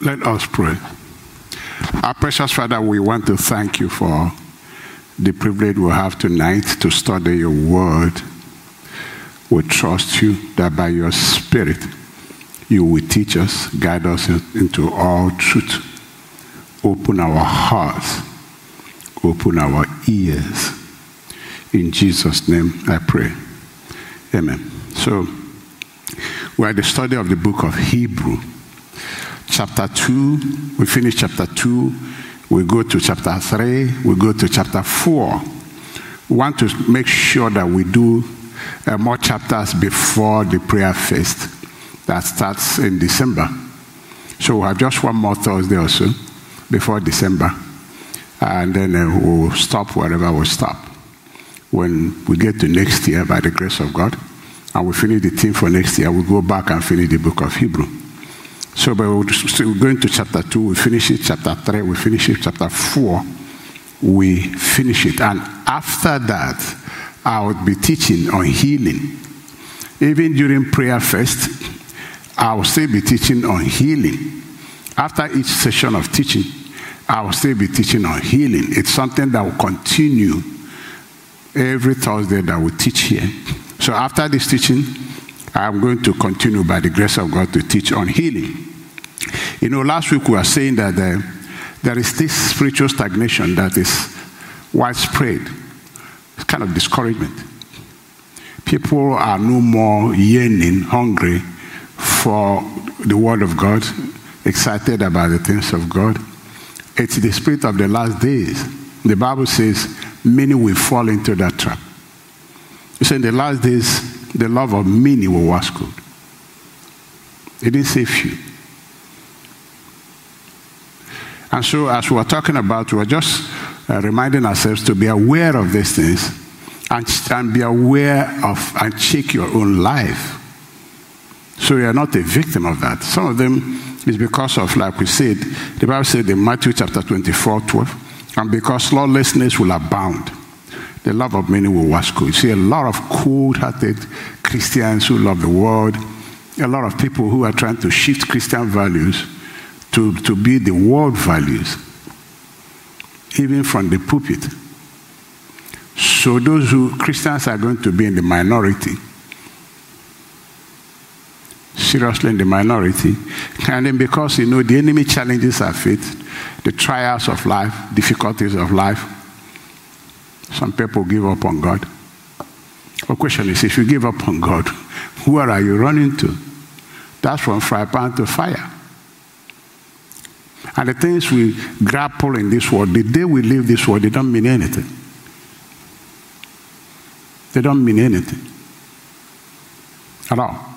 Let us pray. Our precious Father, we want to thank you for the privilege we have tonight to study your word. We trust you that by your Spirit, you will teach us, guide us into all truth. Open our hearts, open our ears. In Jesus' name I pray. Amen. So, we're at the study of the book of Hebrew. Chapter 2, we finish chapter 2, we go to chapter 3, we go to chapter 4. We want to make sure that we do uh, more chapters before the prayer feast that starts in December. So we have just one more Thursday or so before December. And then uh, we'll stop wherever we stop. When we get to next year, by the grace of God, and we finish the theme for next year, we'll go back and finish the book of Hebrew. So but we're going to chapter 2, we finish it, chapter 3, we finish it, chapter 4, we finish it. And after that, I would be teaching on healing. Even during prayer first, I will still be teaching on healing. After each session of teaching, I will still be teaching on healing. It's something that will continue every Thursday that we teach here. So after this teaching, I'm going to continue by the grace of God to teach on healing. You know, last week we were saying that uh, there is this spiritual stagnation that is widespread. It's kind of discouragement. People are no more yearning, hungry for the Word of God, excited about the things of God. It's the spirit of the last days. The Bible says many will fall into that trap. You say in the last days, the love of many will wax cold. It didn't say few. And so, as we are talking about, we are just uh, reminding ourselves to be aware of these things and, and be aware of and check your own life. So you are not a victim of that. Some of them is because of, like we said, the Bible said in Matthew chapter 24, 12, and because lawlessness will abound, the love of many will wax cold. You see a lot of cold-hearted Christians who love the world, a lot of people who are trying to shift Christian values to, to be the world values, even from the pulpit. So those who Christians are going to be in the minority, seriously in the minority, and then because you know the enemy challenges our faith, the trials of life, difficulties of life, some people give up on God. The question is, if you give up on God, where are you running to? That's from fry pan to fire. And the things we grapple in this world, the day we leave this world, they don't mean anything. They don't mean anything at all.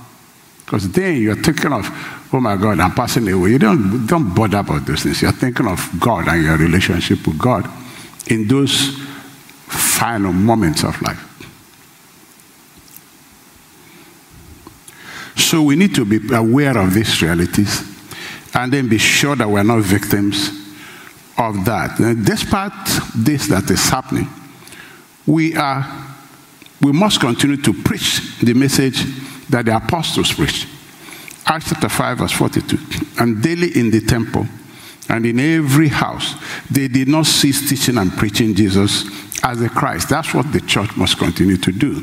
Because then you're thinking of, oh my God, I'm passing away. You don't, don't bother about those things. You're thinking of God and your relationship with God in those final moments of life. So we need to be aware of these realities and then be sure that we're not victims of that. And despite this that is happening, we are we must continue to preach the message that the apostles preached. Acts chapter 5, verse 42. And daily in the temple and in every house, they did not cease teaching and preaching Jesus as the Christ. That's what the church must continue to do.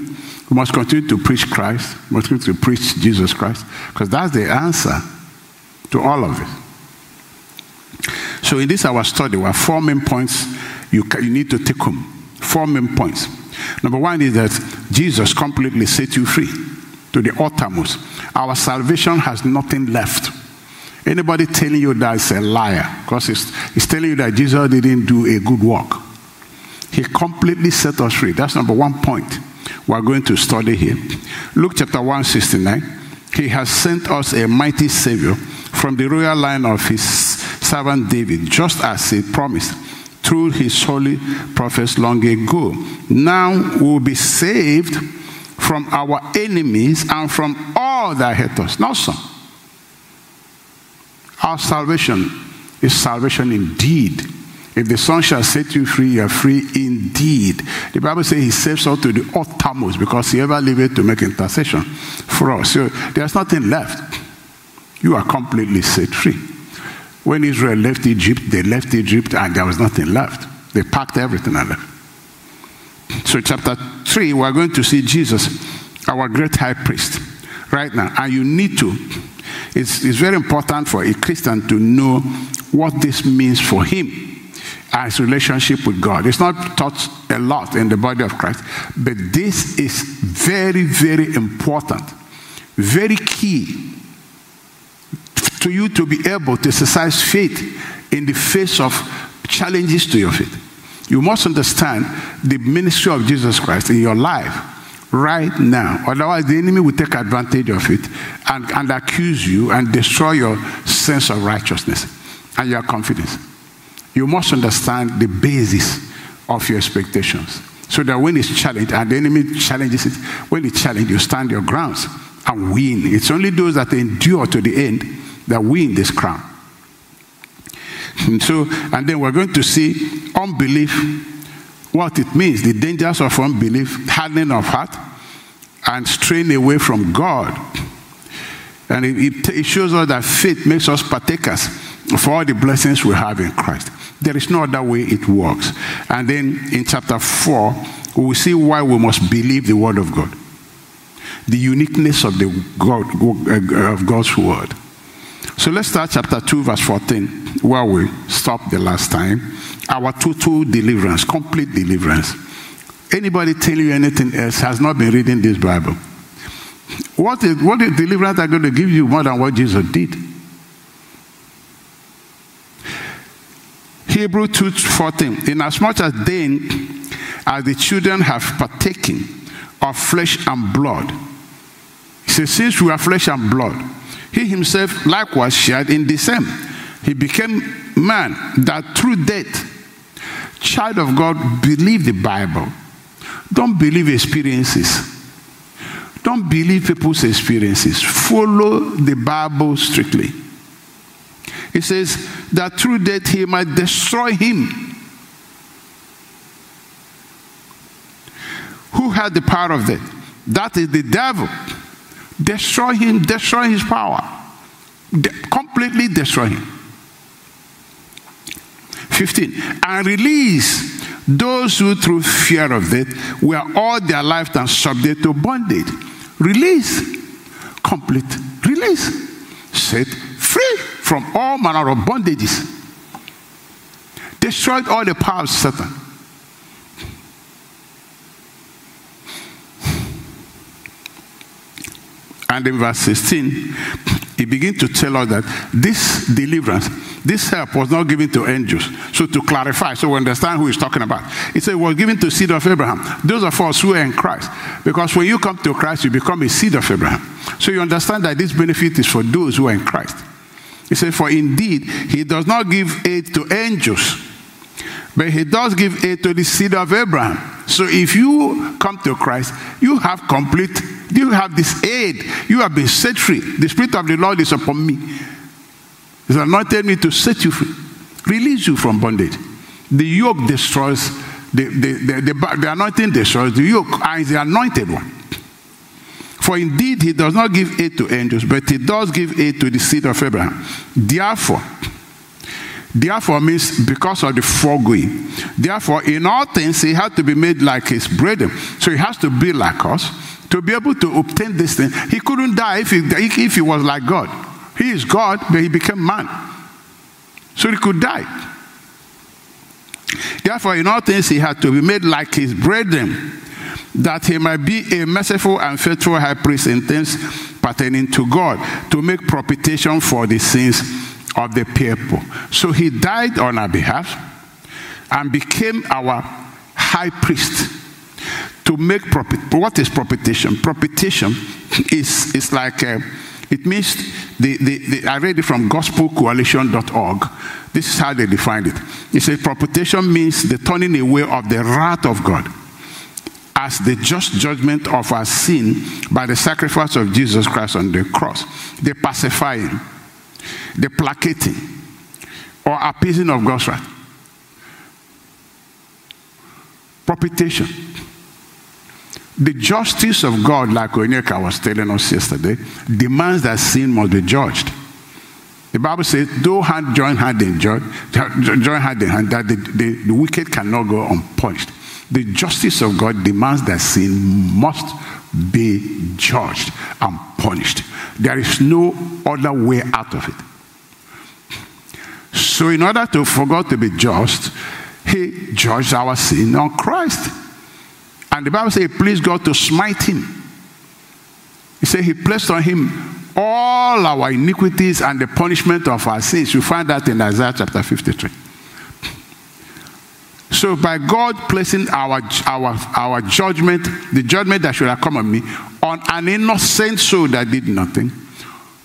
We must continue to preach Christ, we must continue to preach Jesus Christ, because that's the answer to all of it. So in this our study, we have four main points you, you need to take home. Four main points. Number one is that Jesus completely set you free to the uttermost. Our salvation has nothing left. Anybody telling you that is a liar because it's, it's telling you that Jesus didn't do a good work. He completely set us free. That's number one point we're going to study here. Luke chapter 169. He has sent us a mighty Savior from the royal line of his servant David, just as he promised through his holy prophets long ago. Now we'll be saved from our enemies and from all that hate us. Not some. Our salvation is salvation indeed. If the Son shall set you free, you are free indeed. The Bible says he saves us to the uttermost because he ever lived to make intercession for us. So there's nothing left. You are completely set free. When Israel left Egypt, they left Egypt and there was nothing left. They packed everything and left. So, chapter 3, we're going to see Jesus, our great high priest, right now. And you need to, it's, it's very important for a Christian to know what this means for him as relationship with God. It's not taught a lot in the body of Christ, but this is very, very important, very key to you to be able to exercise faith in the face of challenges to your faith. You must understand the ministry of Jesus Christ in your life right now. Otherwise, the enemy will take advantage of it and, and accuse you and destroy your sense of righteousness and your confidence. You must understand the basis of your expectations. So that when it's challenged and the enemy challenges it, when it's challenged, you stand your grounds and win. It's only those that endure to the end that win this crown. And so, and then we're going to see unbelief, what it means, the dangers of unbelief, hardening of heart, and straying away from God. And it, it, it shows us that faith makes us partakers of all the blessings we have in Christ. There is no other way it works. And then in chapter 4, we will see why we must believe the word of God. The uniqueness of the God uh, of God's word. So let's start chapter 2, verse 14, where we stopped the last time. Our total deliverance, complete deliverance. Anybody tell you anything else has not been reading this Bible. What is what is deliverance are going to give you more than what Jesus did? Hebrew 2:14. Inasmuch as then as the children have partaken of flesh and blood. He says, since we are flesh and blood, he himself likewise shared in the same. He became man that through death, child of God, believe the Bible. Don't believe experiences. Don't believe people's experiences. Follow the Bible strictly. It says that through death he might destroy him who had the power of death. That is the devil. Destroy him, destroy his power. De- completely destroy him. 15. And release those who through fear of death were all their lifetime subject to bondage. Release. Complete release. Set free from all manner of bondages. Destroyed all the power of Satan. And in verse 16, he begins to tell us that this deliverance, this help was not given to angels. So to clarify, so we understand who he's talking about. He said it was given to seed of Abraham. Those of us who are in Christ. Because when you come to Christ, you become a seed of Abraham. So you understand that this benefit is for those who are in Christ. He said, For indeed, he does not give aid to angels, but he does give aid to the seed of Abraham. So if you come to Christ, you have complete, you have this aid. You have been set free. The Spirit of the Lord is upon me. He's anointed me to set you free, release you from bondage. The yoke destroys, the, the, the, the, anointing destroys the yoke, and the anointed one. For indeed, he does not give aid to angels, but he does give aid to the seed of Abraham. Therefore, therefore means because of the foregoing. Therefore, in all things, he had to be made like his brethren. So he has to be like us to be able to obtain this thing. He couldn't die if he, if he was like God. He is God, but he became man. So he could die. Therefore, in all things, he had to be made like his brethren that he might be a merciful and faithful high priest in things pertaining to God, to make propitiation for the sins of the people. So he died on our behalf and became our high priest to make propit. What is propitiation? Propitiation is, is like, a, it means, the, the, the, I read it from gospelcoalition.org. This is how they defined it. It says propitiation means the turning away of the wrath of God as the just judgment of our sin by the sacrifice of Jesus Christ on the cross. The pacifying, the placating, or appeasing of God's wrath. Propitiation. The justice of God, like Onyeka was telling us yesterday, demands that sin must be judged. The Bible says, "Do hand join hand in join, join hand in hand, that the, the, the wicked cannot go unpunished." The justice of God demands that sin must be judged and punished. There is no other way out of it. So, in order to for God to be just, He judged our sin on Christ. And the Bible says, Please God to smite him. He said, He placed on him all our iniquities and the punishment of our sins. You find that in Isaiah chapter 53. So, by God placing our, our, our judgment, the judgment that should have come on me, on an innocent soul that did nothing,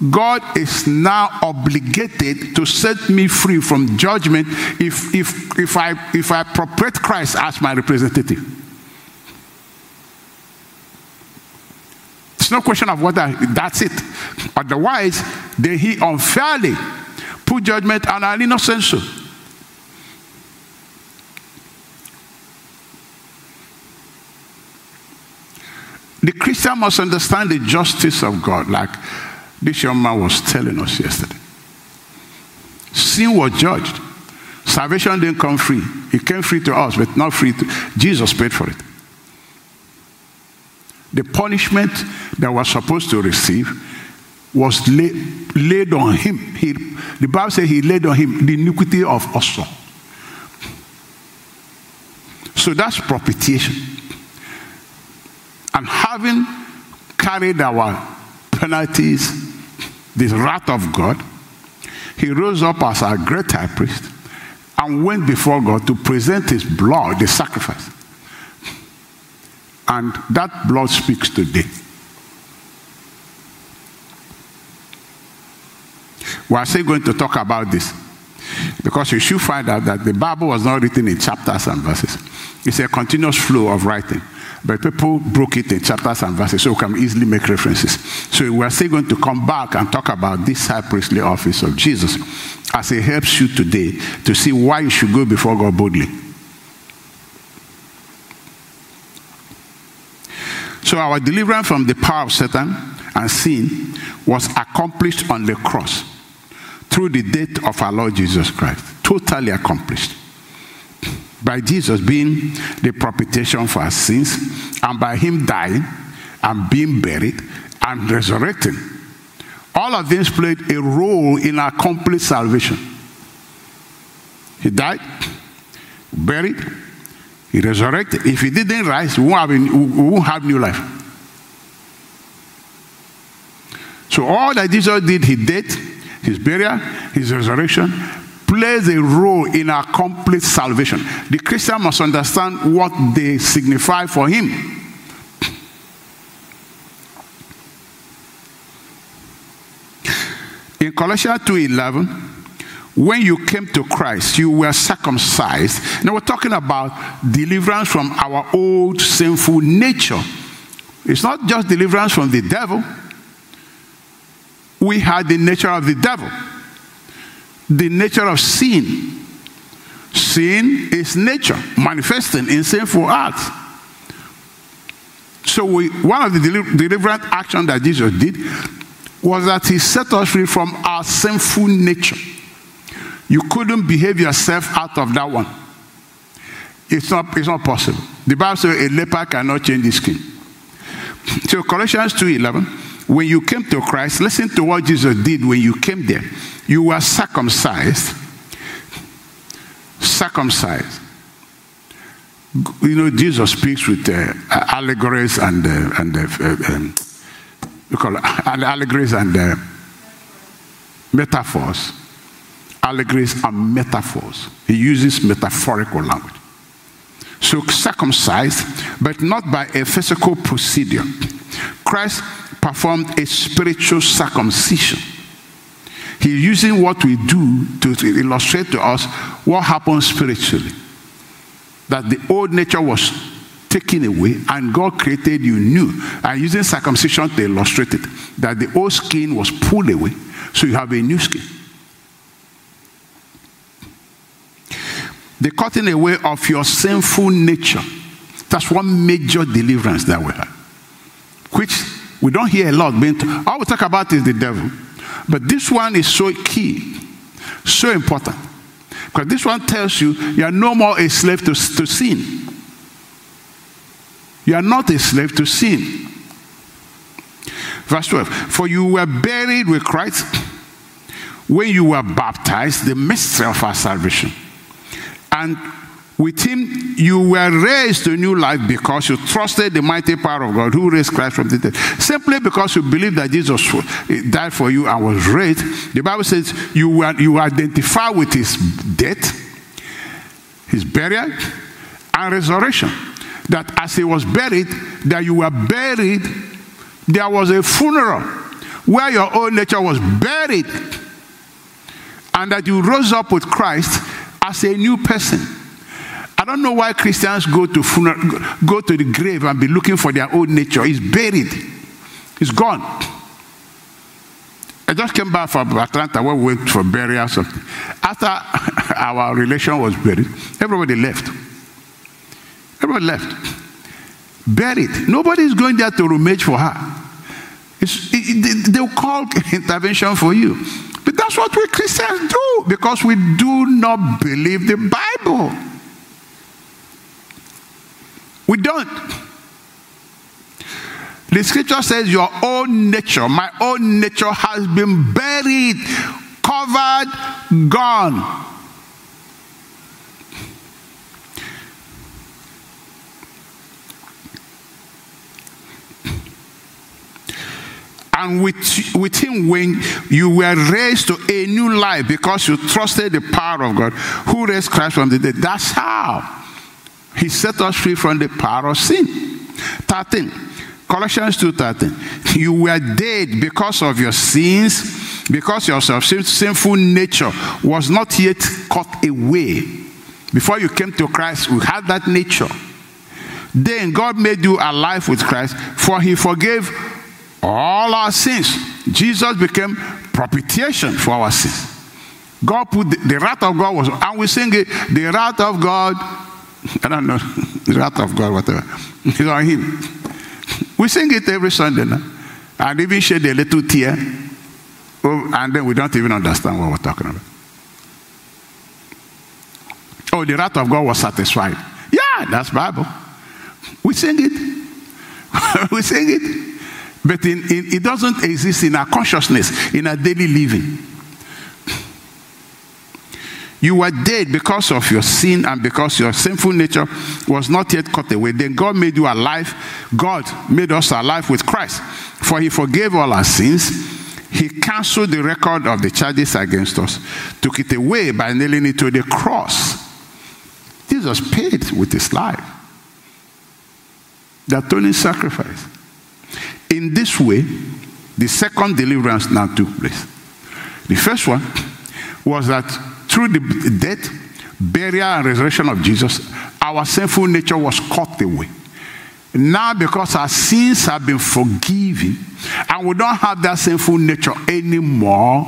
God is now obligated to set me free from judgment if, if, if, I, if I appropriate Christ as my representative. It's no question of whether that's it. Otherwise, then he unfairly put judgment on an innocent soul. The Christian must understand the justice of God, like this young man was telling us yesterday. Sin was judged. Salvation didn't come free. It came free to us, but not free to Jesus paid for it. The punishment that was supposed to receive was lay, laid on him. He, the Bible says he laid on him the iniquity of us all. So that's propitiation. And having carried our penalties, the wrath of God, he rose up as our great high priest and went before God to present his blood, the sacrifice. And that blood speaks today. We are still going to talk about this because you should find out that the Bible was not written in chapters and verses. It's a continuous flow of writing. But people broke it in chapters and verses so we can easily make references. So we're still going to come back and talk about this high priestly office of Jesus as it helps you today to see why you should go before God boldly. So our deliverance from the power of Satan and sin was accomplished on the cross through the death of our Lord Jesus Christ. Totally accomplished by Jesus being the propitiation for our sins, and by him dying and being buried and resurrecting. All of these played a role in our complete salvation. He died, buried, he resurrected. If he didn't rise, we won't have, we won't have new life. So all that Jesus did, he did, his burial, his resurrection, plays a role in our complete salvation. The Christian must understand what they signify for him. In Colossians 2:11, when you came to Christ, you were circumcised. Now we're talking about deliverance from our old sinful nature. It's not just deliverance from the devil. We had the nature of the devil the nature of sin. Sin is nature manifesting in sinful acts. So we, one of the deliver, deliverance actions that Jesus did was that he set us free from our sinful nature. You couldn't behave yourself out of that one. It's not, it's not possible. The Bible says a leper cannot change his skin. So Colossians 2.11, when you came to Christ, listen to what Jesus did when you came there you were circumcised. Circumcised. You know, Jesus speaks with uh, allegories and uh, and uh, uh um, we call it allegories and uh, metaphors. Allegories and metaphors. He uses metaphorical language. So circumcised, but not by a physical procedure. Christ performed a spiritual circumcision He's using what we do to, illustrate to us what happens spiritually. That the old nature was taken away and God created you new. And using circumcision to illustrate it, that the old skin was pulled away, so you have a new skin. The cutting away of your sinful nature. That's one major deliverance that we have. We don't hear a lot being. All we talk about is the devil. But this one is so key, so important. Because this one tells you you are no more a slave to, to sin. You are not a slave to sin. Verse 12 For you were buried with Christ when you were baptized, the mystery of our salvation. And with him, you were raised to new life because you trusted the mighty power of God who raised Christ from the dead. Simply because you believe that Jesus died for you and was raised, the Bible says you, were, you identify with his death, his burial, and resurrection. That as he was buried, that you were buried, there was a funeral where your old nature was buried, and that you rose up with Christ as a new person. I don't know why Christians go to go to the grave and be looking for their old nature. It's buried. It's gone. I just came back from Atlanta where we went for burial. After our relation was buried, everybody left. Everybody left. Buried. Nobody is going there to rummage for her. It, they'll call intervention for you. But that's what we Christians do because we do not believe the Bible. We don't. The scripture says, Your own nature, my own nature has been buried, covered, gone. and with, with him when you were raised to a new life because you trusted the power of God who raised Christ from the dead. That's how he set us free from the power of sin. 13. Colossians 2:13. You were dead because of your sins, because your sinful nature was not yet cut away. Before you came to Christ, we had that nature. Then God made you alive with Christ, for he forgave all our sins. Jesus became propitiation for our sins. God put the, the wrath of God was, and we sing it, the wrath of God I don't know, the wrath of God, whatever. It's on him. We sing it every Sunday now. And even shed a little tear. Oh, and then we don't even understand what we're talking about. Oh, the wrath of God was satisfied. Yeah, that's Bible. We sing it. we sing it. But in, in, it doesn't exist in our consciousness, in our daily living. You were dead because of your sin and because your sinful nature was not yet cut away. Then God made you alive. God made us alive with Christ. For he forgave all our sins. He canceled the record of the charges against us, took it away by nailing it to the cross. Jesus paid with his life. The atoning sacrifice. In this way, the second deliverance now took place. The first one was that through the death, burial, and resurrection of Jesus, our sinful nature was cut away. Now, because our sins have been forgiven and we don't have that sinful nature anymore,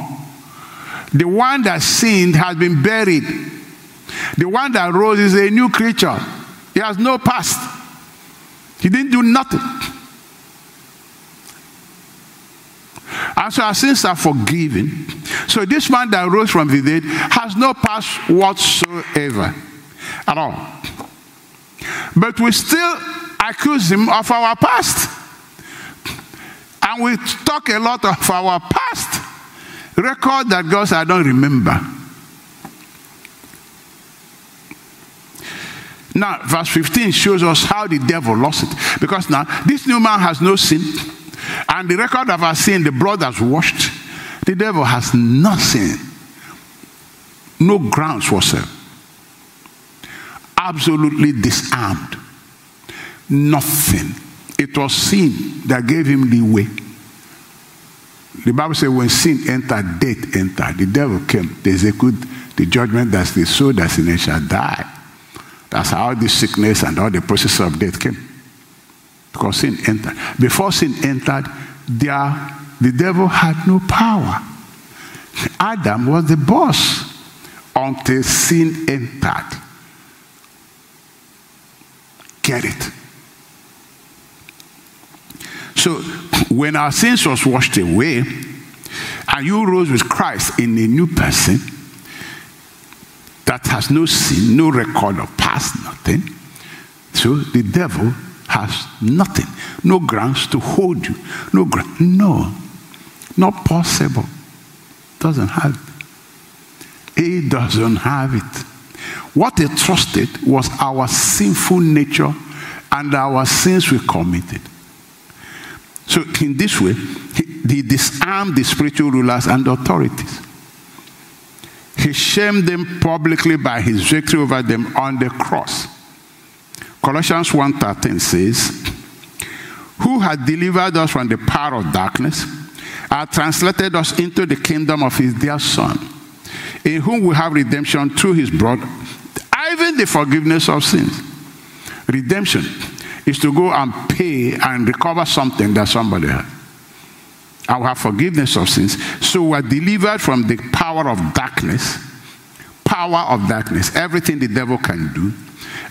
the one that sinned has been buried. The one that rose is a new creature. He has no past. He didn't do nothing. And so our sins are forgiven. So this man that rose from the dead has no past whatsoever at all. But we still accuse him of our past. And we talk a lot of our past. Record that God I don't remember. Now, verse 15 shows us how the devil lost it. Because now, this new man has no sin. And the record of our sin, the blood has washed. The devil has nothing, no grounds whatsoever. Absolutely disarmed. Nothing. It was sin that gave him the way. The Bible says when sin entered, death entered. The devil came to execute the judgment that the soul that's in it shall die. That's how the sickness and all the process of death came. Because sin entered. Before sin entered, there, the devil had no power. Adam was the boss until sin entered. Get it? So when our sins was washed away, and you rose with Christ in a new person that has no sin, no record of past, nothing. So the devil has nothing, no grounds to hold you, no ground. No, not possible. Doesn't have it. He doesn't have it. What he trusted was our sinful nature and our sins we committed. So, in this way, he, he disarmed the spiritual rulers and authorities. He shamed them publicly by his victory over them on the cross. Colossians 1:13 says, "Who had delivered us from the power of darkness, and translated us into the kingdom of his dear Son, in whom we have redemption through his blood, even the forgiveness of sins." Redemption is to go and pay and recover something that somebody had. We have forgiveness of sins. So we're delivered from the power of darkness. Power of darkness. Everything the devil can do.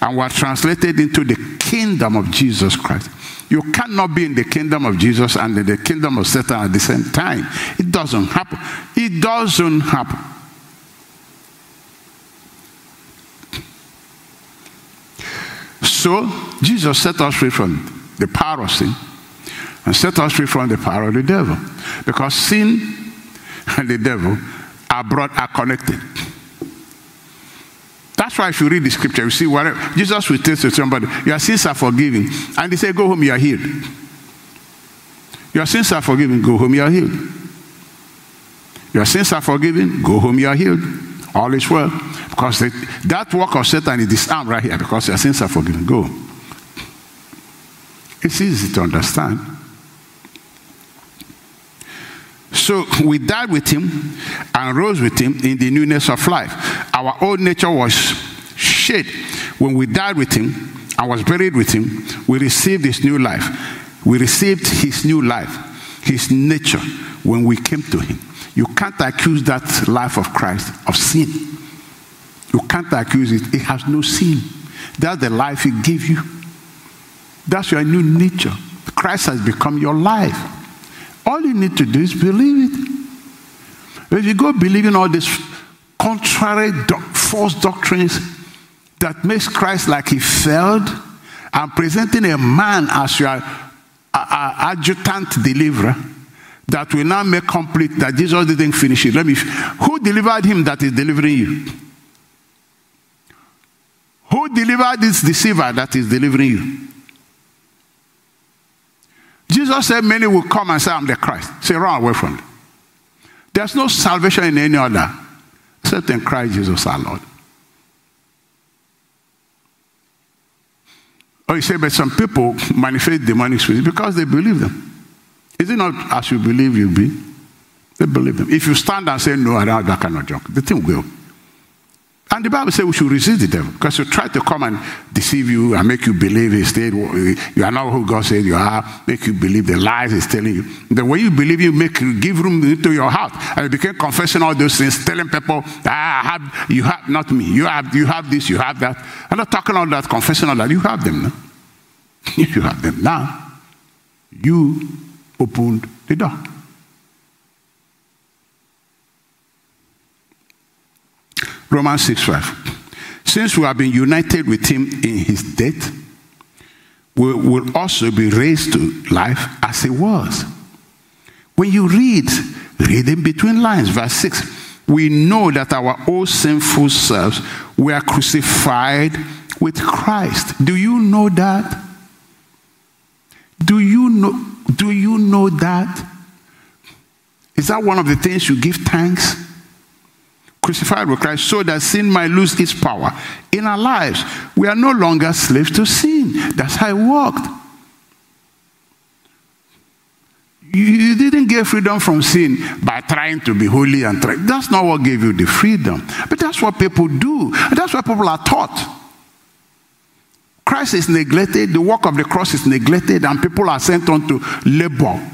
And we're translated into the kingdom of Jesus Christ. You cannot be in the kingdom of Jesus and in the kingdom of Satan at the same time. It doesn't happen. It doesn't happen. So, Jesus set us free from the power of sin and set us free from the power of the devil. Because sin and the devil are brought are connected. That's why if you read the scripture, you see whatever Jesus will tell to somebody, Your sins are forgiven. And they say, Go home, you are healed. Your sins are forgiven, go home, you are healed. Your sins are forgiven, go home, you are healed. All is well. Because they, that work of Satan is disarmed right here because your sins are forgiven. Go. It's easy to understand. So we died with him and rose with him in the newness of life. Our old nature was shed when we died with him and was buried with him. We received his new life. We received his new life, his nature when we came to him. You can't accuse that life of Christ of sin. You can't accuse it. It has no sin. That's the life he gave you. That's your new nature. Christ has become your life. All you need to do is believe it. If you go believing all these contrary false doctrines that makes Christ like he failed and presenting a man as your adjutant deliverer that will now make complete that Jesus didn't finish it. Let me. Who delivered him that is delivering you? Who delivered this deceiver that is delivering you? Jesus said, Many will come and say, I'm the Christ. Say, run away from it. There's no salvation in any other except in Christ Jesus our Lord. Oh, you say, but some people manifest demonic spirits because they believe them. Is it not as you believe you be? They believe them. If you stand and say, No, I don't have that kind of junk, the thing will. And the Bible says we should resist the devil because he try to come and deceive you and make you believe he stayed, you are not who God said you are, make you believe the lies he's telling you. The way you believe, you make you give room into your heart. And you became confessing all those things, telling people, ah, I have, you have, not me, you have, you have this, you have that. I'm not talking all that, confessing all that. You have them now. you have them now. You opened the door. Romans 6 5. Since we have been united with him in his death, we will also be raised to life as he was. When you read, read in between lines, verse 6, we know that our old sinful selves were crucified with Christ. Do you know that? Do you know, do you know that? Is that one of the things you give thanks? Crucified with Christ so that sin might lose its power in our lives. We are no longer slaves to sin. That's how it worked. You didn't get freedom from sin by trying to be holy and try. That's not what gave you the freedom. But that's what people do. That's what people are taught. Christ is neglected, the work of the cross is neglected, and people are sent on to labor.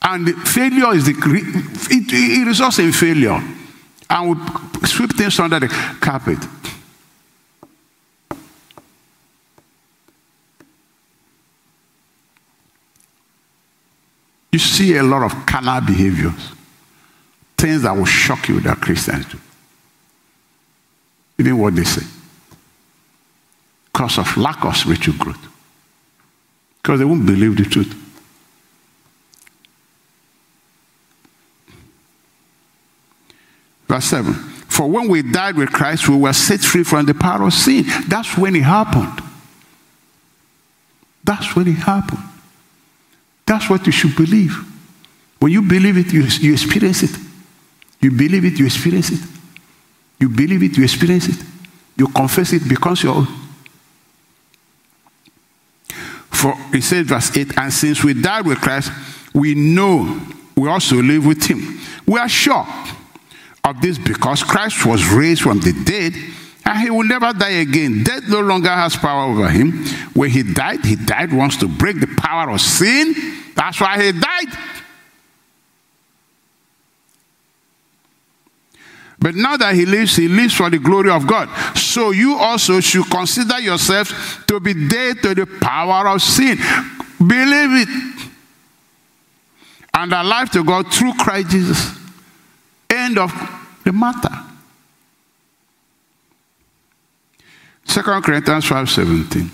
And failure is the it, it results in failure and we sweep things under the carpet. You see a lot of carnal behaviors. things that will shock you that Christians do. Even what they say. Because of lack of spiritual growth. Because they won't believe the truth. Verse 7. For when we died with Christ, we were set free from the power of sin. That's when it happened. That's when it happened. That's what you should believe. When you believe it, you, you experience it. You believe it, you experience it. You believe it, you experience it. You confess it, becomes your own. For he said, verse 8, and since we died with Christ, we know we also live with him. We are sure of this because Christ was raised from the dead and he will never die again. Death no longer has power over him. When he died, he died once to break the power of sin. That's why he died. But now that he lives, he lives for the glory of God. So you also should consider yourselves to be dead to the power of sin. Believe it. And alive to God through Christ Jesus. End of the matter. 2 Corinthians 5 17.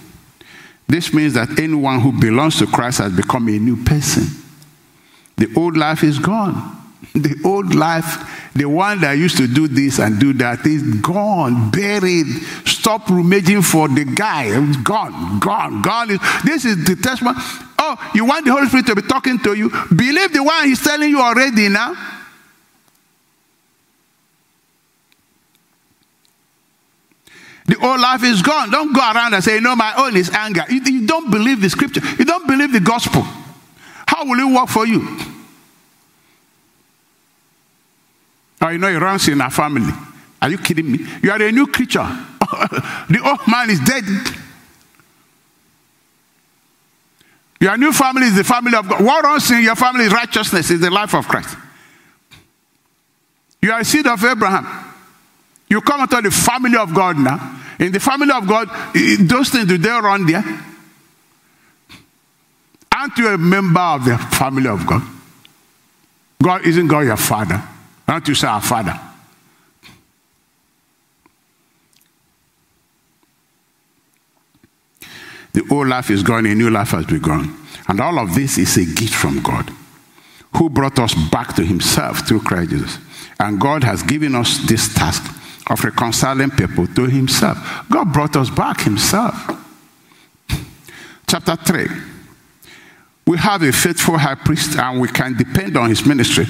This means that anyone who belongs to Christ has become a new person. The old life is gone. The old life, the one that used to do this and do that, is gone, buried. Stop rummaging for the guy. Gone, gone, gone. This is the testament. Oh, you want the Holy Spirit to be talking to you? Believe the one he's telling you already now. The old life is gone. Don't go around and say, No, my own is anger. You, you don't believe the scripture, you don't believe the gospel. How will it work for you? Oh, you know, it runs in our family. Are you kidding me? You are a new creature. the old man is dead. Your new family is the family of God. What runs in your family is righteousness, is the life of Christ. You are a seed of Abraham. You come into the family of God now. In the family of God, those things, do they run there? Aren't you a member of the family of God? God isn't God your father. Aren't you say our father? The old life is gone, a new life has begun. And all of this is a gift from God, who brought us back to himself through Christ Jesus. And God has given us this task of reconciling people to himself. God brought us back himself. Chapter 3. We have a faithful high priest and we can depend on his ministry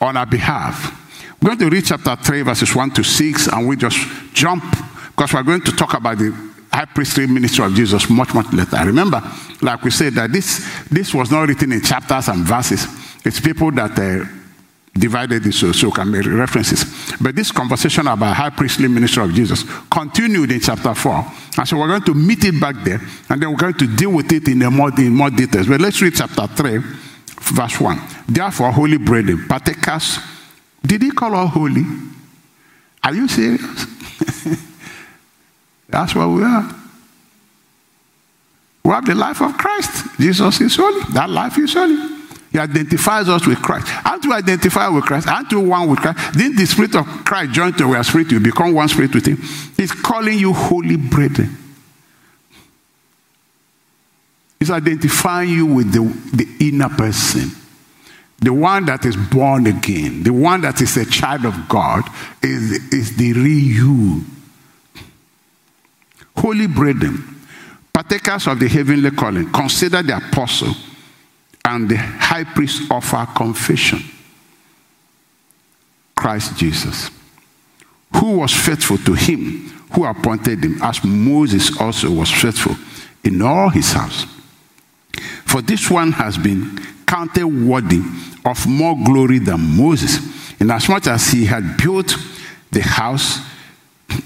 on our behalf. We're going to read chapter 3, verses 1 to 6, and we just jump because we're going to talk about the high priestly ministry of Jesus much, much later. Remember, like we said, that this, this was not written in chapters and verses. It's people that uh, divided it so, uh, so can make references. But this conversation about high priestly ministry of Jesus continued in chapter 4. And so we're going to meet it back there, and then we're going to deal with it in, more, in more details. But let's read chapter 3, verse 1. Therefore, holy brethren, partakers, did he call us holy? Are you serious? That's what we are. We have the life of Christ. Jesus is holy. That life is holy. He identifies us with Christ. Aren't you identified with Christ? Aren't you one with Christ? Didn't the Spirit of Christ join to our spirit? You become one spirit with Him. He's calling you holy brethren. He's identifying you with the, the inner person. The one that is born again, the one that is a child of God, is, is the real you. Holy brethren, partakers of the heavenly calling, consider the apostle and the high priest offer confession Christ Jesus, who was faithful to him who appointed him, as Moses also was faithful in all his house. For this one has been counted worthy of more glory than Moses, inasmuch as he had built the house,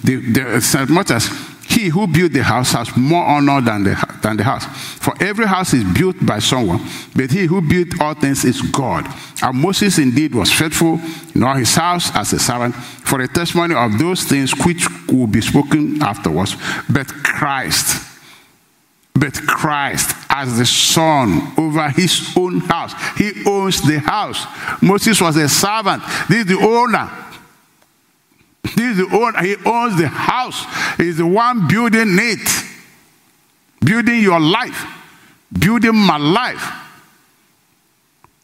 the, the, as much as he who built the house has more honor than the, than the house. For every house is built by someone, but he who built all things is God. And Moses indeed was faithful in all his house as a servant for a testimony of those things which will be spoken afterwards. But Christ, but Christ as the son over his own house. He owns the house. Moses was a servant. This is the owner. Is the owner. He owns the house. He's the one building it, building your life, building my life.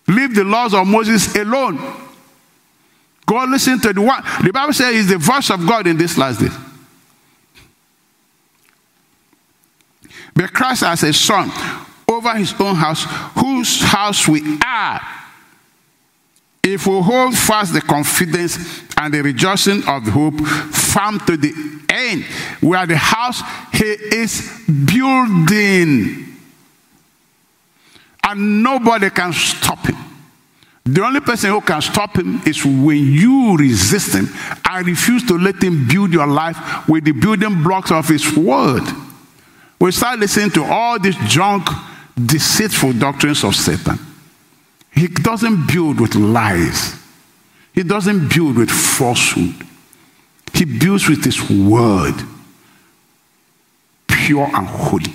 Leave the laws of Moses alone. Go listen to the one. The Bible says he's the voice of God in this last day. But Christ as a son over his own house, whose house we are. If we hold fast the confidence and the rejoicing of hope firm to the end, we are the house he is building. And nobody can stop him. The only person who can stop him is when you resist him and refuse to let him build your life with the building blocks of his word. We start listening to all these junk, deceitful doctrines of Satan. He doesn't build with lies. He doesn't build with falsehood. He builds with his word, pure and holy.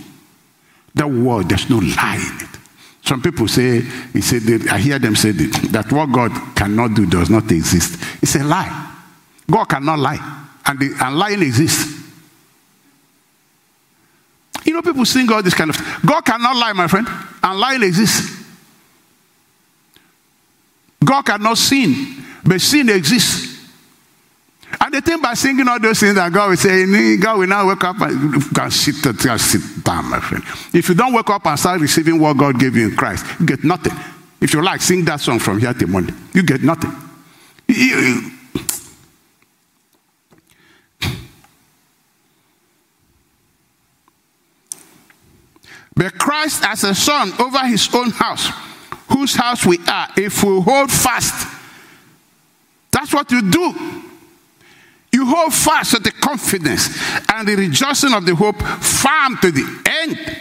That word, there's no lie in it. Some people say, he said, I hear them say that, that what God cannot do does not exist. It's a lie. God cannot lie. And, the, and lying exists. You know, people sing all this kind of. God cannot lie, my friend, and lying exists. God cannot sin, but sin exists. And the thing by singing all those things that God will say, God will now wake up and can sit, can sit down, my friend. If you don't wake up and start receiving what God gave you in Christ, you get nothing. If you like, sing that song from here to Monday. You get nothing. You, But Christ as a son over his own house, whose house we are, if we hold fast. That's what you do. You hold fast to the confidence and the rejoicing of the hope firm to the end.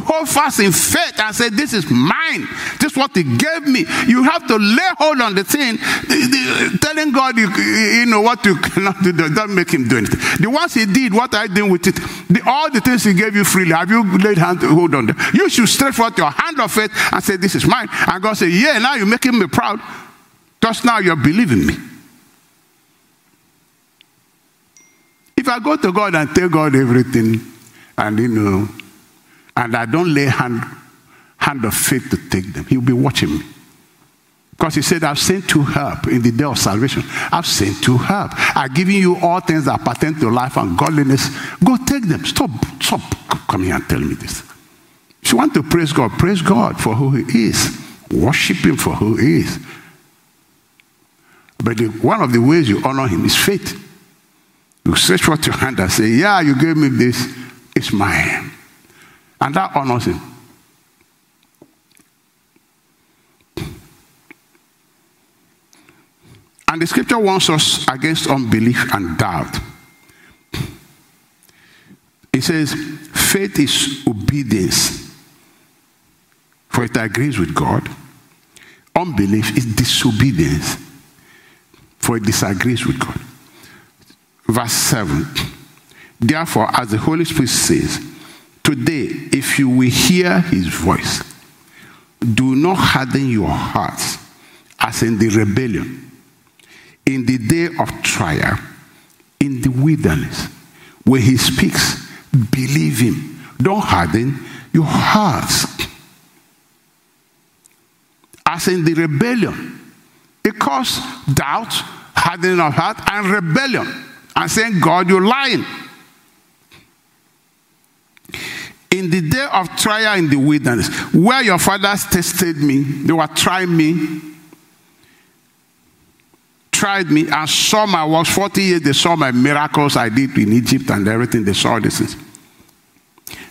Hold fast in faith and say, This is mine. This is what He gave me. You have to lay hold on the thing. telling God, you, you know, what you cannot do, don't make Him do anything. The ones He did, what I did with it, the, all the things He gave you freely, have you laid hand hold on them? You should stretch forth your hand of faith and say, This is mine. And God say, Yeah, now you're making me proud. Just now you're believing me. If I go to God and tell God everything, and you know, and I don't lay hand, hand of faith to take them, he'll be watching me. Because he said, I've sent to help in the day of salvation. I've sent to help. I've given you all things that pertain to life and godliness. Go take them. Stop. Stop. Come here and tell me this. If you want to praise God, praise God for who He is. Worship Him for who He is. But the, one of the ways you honor Him is faith. You stretch forth your hand and say, Yeah, you gave me this. It's mine. And that honors him. And the scripture warns us against unbelief and doubt. It says, faith is obedience, for it agrees with God. Unbelief is disobedience, for it disagrees with God. Verse 7. Therefore, as the Holy Spirit says, Today, if you will hear his voice, do not harden your hearts as in the rebellion, in the day of trial, in the wilderness. When he speaks, believe him. Don't harden your hearts. As in the rebellion, it caused doubt, hardening of heart, and rebellion, and saying, God, you're lying. In the day of trial in the wilderness, where your fathers tested me, they were trying me, tried me, and saw my works. 40 years, they saw my miracles I did in Egypt and everything. They saw this.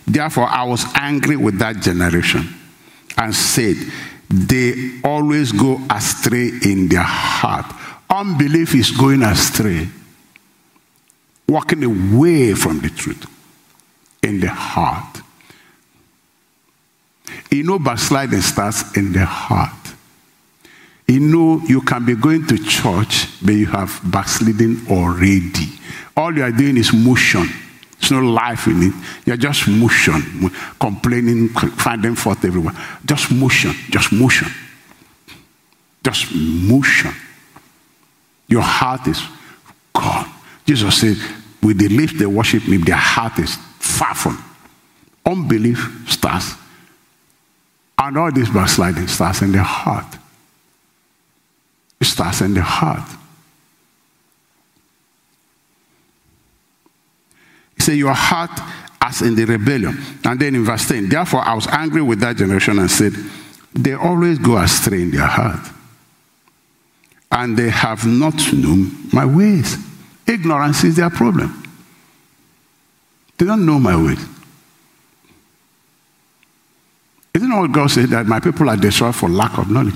Therefore, I was angry with that generation and said, They always go astray in their heart. Unbelief is going astray, walking away from the truth in the heart. You know, backsliding starts in the heart. You know, you can be going to church, but you have backsliding already. All you are doing is motion, There's no life in it. You're just motion, complaining, finding fault everywhere. Just motion, just motion. Just motion. Your heart is gone. Jesus said, with the lips they worship me, their heart is far from. Unbelief starts. And all this backsliding starts in the heart. It starts in the heart. He said, Your heart as in the rebellion. And then in verse 10, therefore I was angry with that generation and said, They always go astray in their heart. And they have not known my ways. Ignorance is their problem. They don't know my ways. Isn't what God said that my people are destroyed for lack of knowledge?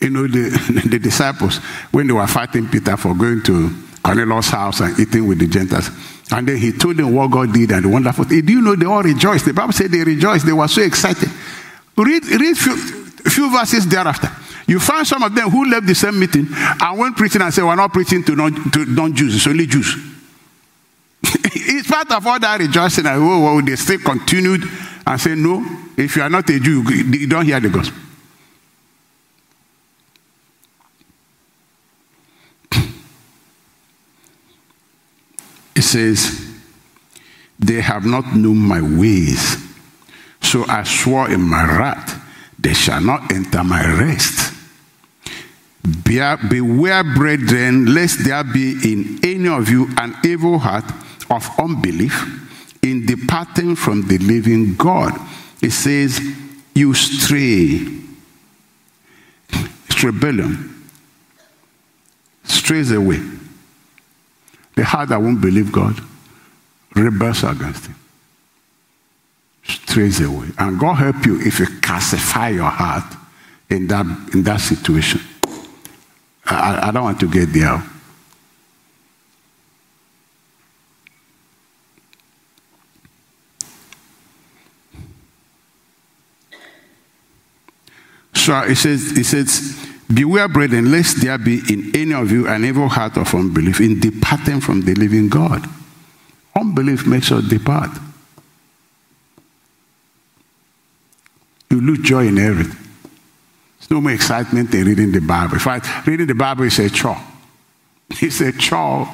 You know, the, the disciples, when they were fighting Peter for going to Cornelius' house and eating with the Gentiles, and then he told them what God did and the wonderful thing. Do you know they all rejoiced? The Bible said they rejoiced. They were so excited. Read, read few, few verses thereafter. You find some of them who left the same meeting and went preaching and said, We're not preaching to non, to non-Jews, it's only Jews. it's part of all that rejoicing. And oh, oh, they still continued and said, No, if you are not a Jew, you don't hear the gospel. It says, They have not known my ways. So I swore in my wrath, they shall not enter my rest. Beware, brethren, lest there be in any of you an evil heart of unbelief in departing from the living God. It says, You stray. It's rebellion. Strays away. The heart that won't believe God rebels against Him, strays away. And God help you if you classify your heart in that, in that situation. I, I don't want to get there. So it says, it says, Beware, brethren, lest there be in any of you an evil heart of unbelief in departing from the living God. Unbelief makes us depart. You lose joy in everything. No more excitement in reading the Bible. In fact, reading the Bible is a chore. It's a chore.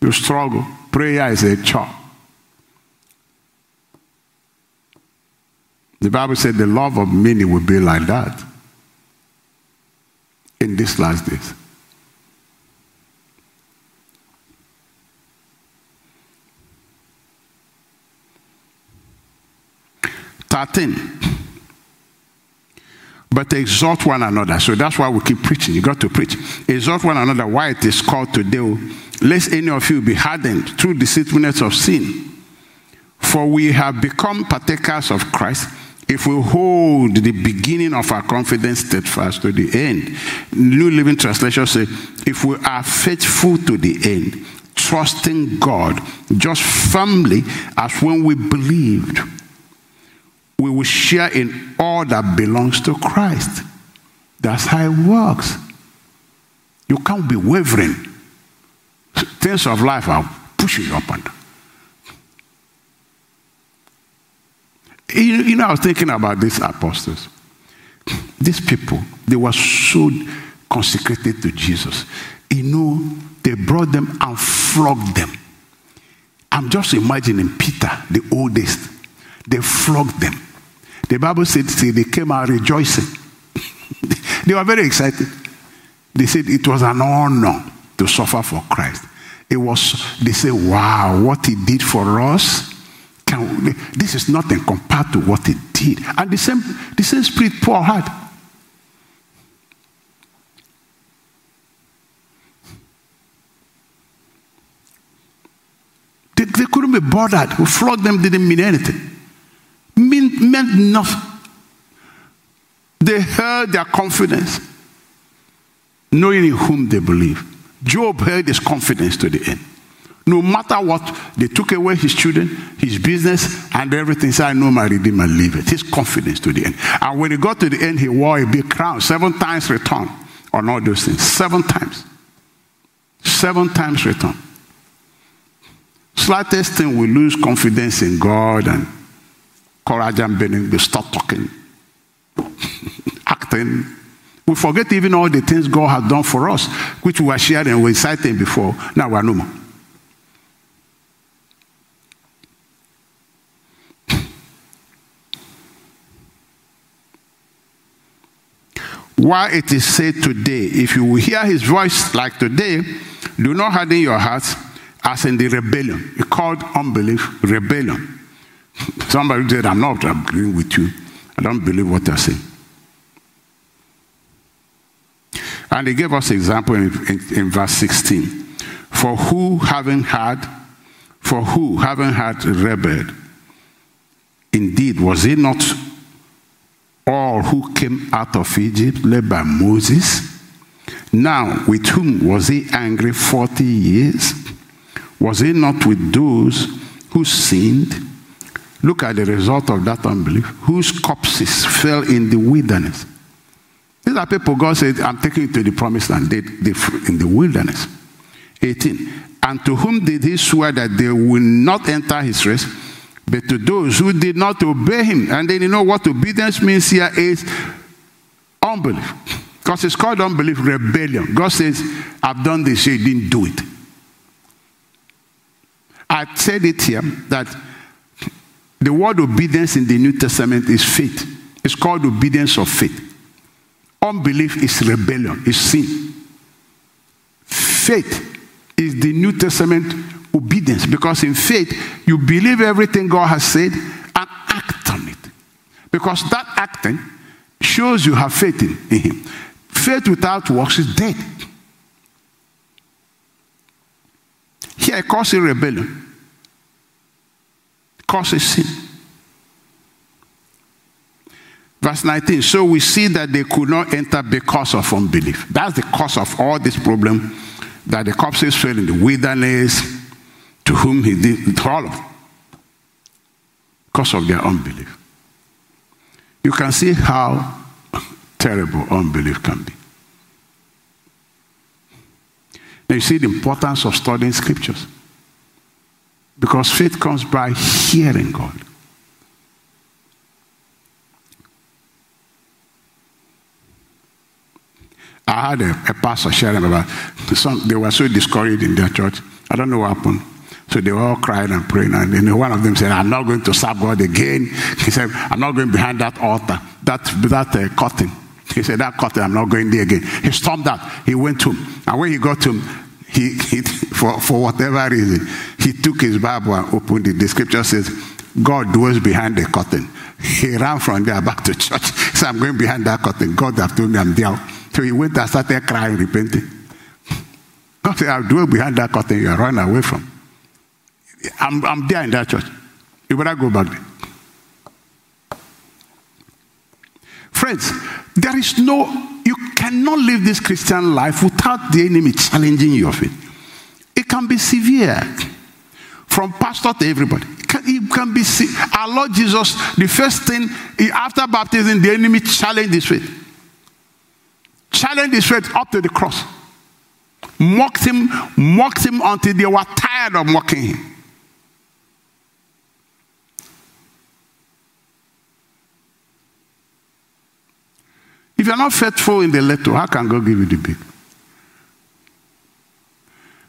You struggle. Prayer is a chore. The Bible said the love of many will be like that in these last days. Thirteen. But exhort one another. So that's why we keep preaching. You got to preach. Exhort one another why it is called today, oh? lest any of you be hardened through the deceitfulness of sin. For we have become partakers of Christ if we hold the beginning of our confidence steadfast to the end. New Living Translation says, if we are faithful to the end, trusting God just firmly as when we believed, we will share in all that belongs to Christ. That's how it works. You can't be wavering. Things of life are pushing you up and down. You, know, I was thinking about these apostles. These people, they were so consecrated to Jesus. You know, they brought them and flogged them. I'm just imagining Peter, the oldest. They flogged them. The Bible said they came out rejoicing. they were very excited. They said it was an honor to suffer for Christ. It was, they said, wow, what he did for us can, this is nothing compared to what he did. And the same, the same spirit Paul had. They, they couldn't be bothered. Who flogged them didn't mean anything. Mean, meant nothing. They held their confidence, knowing in whom they believe. Job held his confidence to the end No matter what, they took away his children, his business, and everything. So I know my Redeemer it. His confidence to the end. And when he got to the end, he wore a big crown, seven times return on all those things. Seven times. Seven times return. Slightest thing, we lose confidence in God and courage and being, we start talking, acting. We forget even all the things God has done for us, which we were sharing, and we citing before. Now we are no more. Why it is said today, if you hear his voice like today, do not harden your hearts as in the rebellion. It's called unbelief, rebellion. Somebody said, I'm not agreeing with you. I don't believe what you're saying. And he gave us example in, in, in verse 16. For who having had, for who having had rebelled, indeed was it not all who came out of Egypt led by Moses? Now, with whom was he angry 40 years? Was it not with those who sinned? Look at the result of that unbelief. Whose corpses fell in the wilderness. These are people God said, I'm taking you to the promised land. They, they, in the wilderness. 18. And to whom did he swear that they will not enter his rest? But to those who did not obey him. And then you know what obedience means here is unbelief. Because it's called unbelief, rebellion. God says, I've done this, you didn't do it. I said it here that the word obedience in the New Testament is faith. It's called obedience of faith. Unbelief is rebellion, is sin. Faith is the New Testament obedience because in faith you believe everything God has said and act on it. Because that acting shows you have faith in, in Him. Faith without works is dead. Here, causes rebellion, causes sin. Verse 19. So we see that they could not enter because of unbelief. That's the cause of all this problem that the corpses fell in the wilderness, to whom he did all of because of their unbelief. You can see how terrible unbelief can be. Now you see the importance of studying scriptures. Because faith comes by hearing God. I had a, a pastor sharing about some, they were so discouraged in their church. I don't know what happened. So they were all crying and praying. And then one of them said, I'm not going to serve God again. He said, I'm not going behind that altar, that, that uh, curtain. He said, That curtain, I'm not going there again. He stormed out. He went to him. And when he got to him, he, he, for, for whatever reason, he took his Bible and opened it. The scripture says, God dwells behind the curtain. He ran from there back to church. So I'm going behind that curtain. God have told me I'm there. So he went and started crying, repenting. God said, I'll dwell behind that curtain you are running away from. I'm, I'm there in that church. You better go back there. Friends, there is no, cannot live this Christian life without the enemy challenging your faith. It It can be severe, from pastor to everybody. It can, it can be, our Lord Jesus, the first thing, after baptism, the enemy challenged his faith. Challenged his faith up to the cross. Mocked him, mocked him until they were tired of mocking him. You're not faithful in the little, how can God give you the big?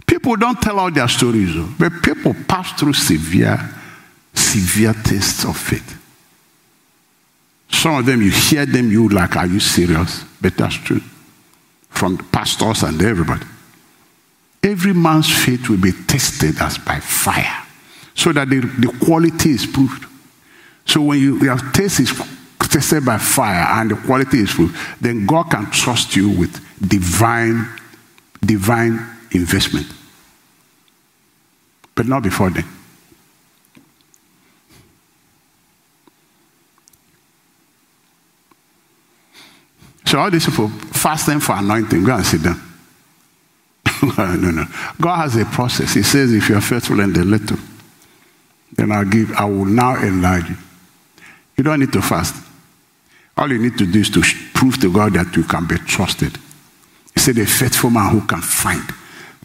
People don't tell all their stories, though, but people pass through severe, severe tests of faith. Some of them, you hear them, you like, are you serious? But that's true. From pastors and everybody. Every man's faith will be tested as by fire, so that the, the quality is proved. So when you, you have tasted tested by fire and the quality is full, then God can trust you with divine, divine investment. But not before then. So all these people fasting for anointing, go and sit down. no, no. God has a process. He says, if you are faithful in the little, then I'll give, I will now enlarge you. You don't need to fast. All you need to do is to prove to God that you can be trusted. He said, a faithful man who can find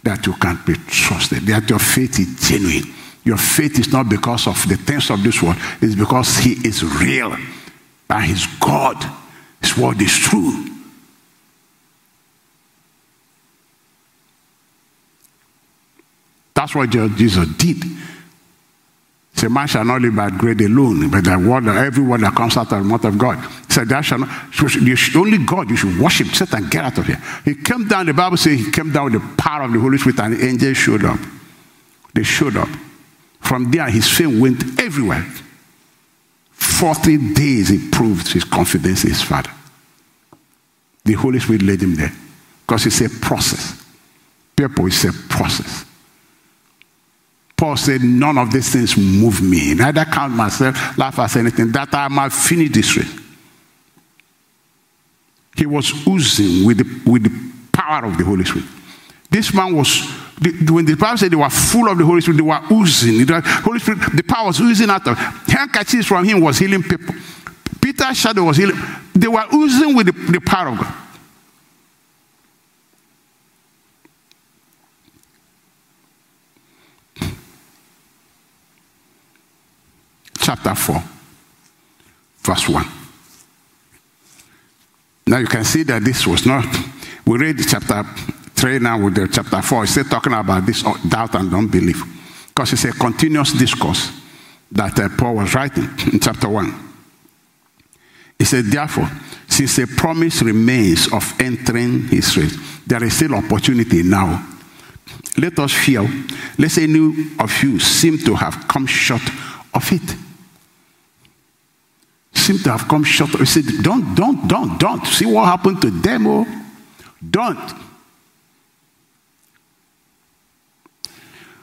that you can be trusted, that your faith is genuine. Your faith is not because of the things of this world, it's because He is real and He's God. His word is true. That's what Jesus did. Say, man shall not live by bread alone, but the word, every word that comes out of the mouth of God. He said, that shall not, only God, you should worship, Satan, get out of here. He came down, the Bible says he came down with the power of the Holy Spirit and the angels showed up. They showed up. From there, his fame went everywhere. 40 days he proved his confidence in his father. The Holy Spirit led him there. Because it's a process. People, it's a process. Paul said, None of these things move me. Neither count myself, laugh as anything, that I might finish this race. He was oozing with the, with the power of the Holy Spirit. This man was, when the Bible said they were full of the Holy Spirit, they were oozing. The Holy Spirit, the power was oozing out of him. handkerchiefs from him was healing people. Peter's shadow was healing. They were oozing with the, the power of God. Chapter 4, verse 1. Now you can see that this was not, we read chapter 3 now with the chapter 4, it's still talking about this doubt and unbelief. Because it's a continuous discourse that uh, Paul was writing in chapter 1. He said, therefore, since a promise remains of entering his race, there is still opportunity now. Let us fear, lest any of you seem to have come short of it seem to have come short. He said, Don't, don't, don't, don't. See what happened to them? Oh? Don't.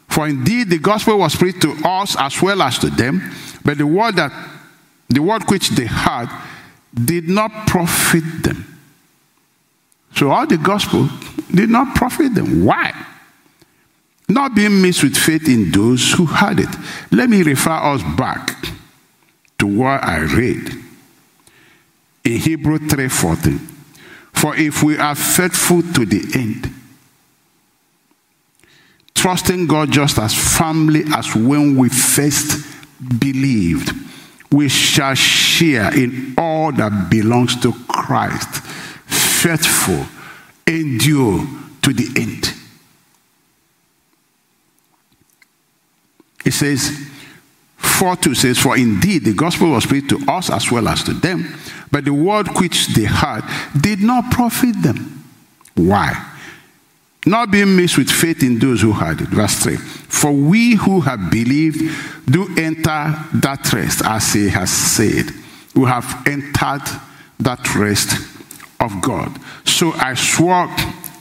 For indeed the gospel was preached to us as well as to them, but the word that the word which they heard did not profit them. So all the gospel did not profit them. Why? Not being mixed with faith in those who heard it. Let me refer us back to what I read in Hebrew 3:14. For if we are faithful to the end, trusting God just as firmly as when we first believed, we shall share in all that belongs to Christ. Faithful, endure to the end. It says, 4 2 says, For indeed the gospel was preached to us as well as to them, but the word which they heard did not profit them. Why? Not being mixed with faith in those who heard it. Verse 3 For we who have believed do enter that rest, as he has said. We have entered that rest of God. So I swore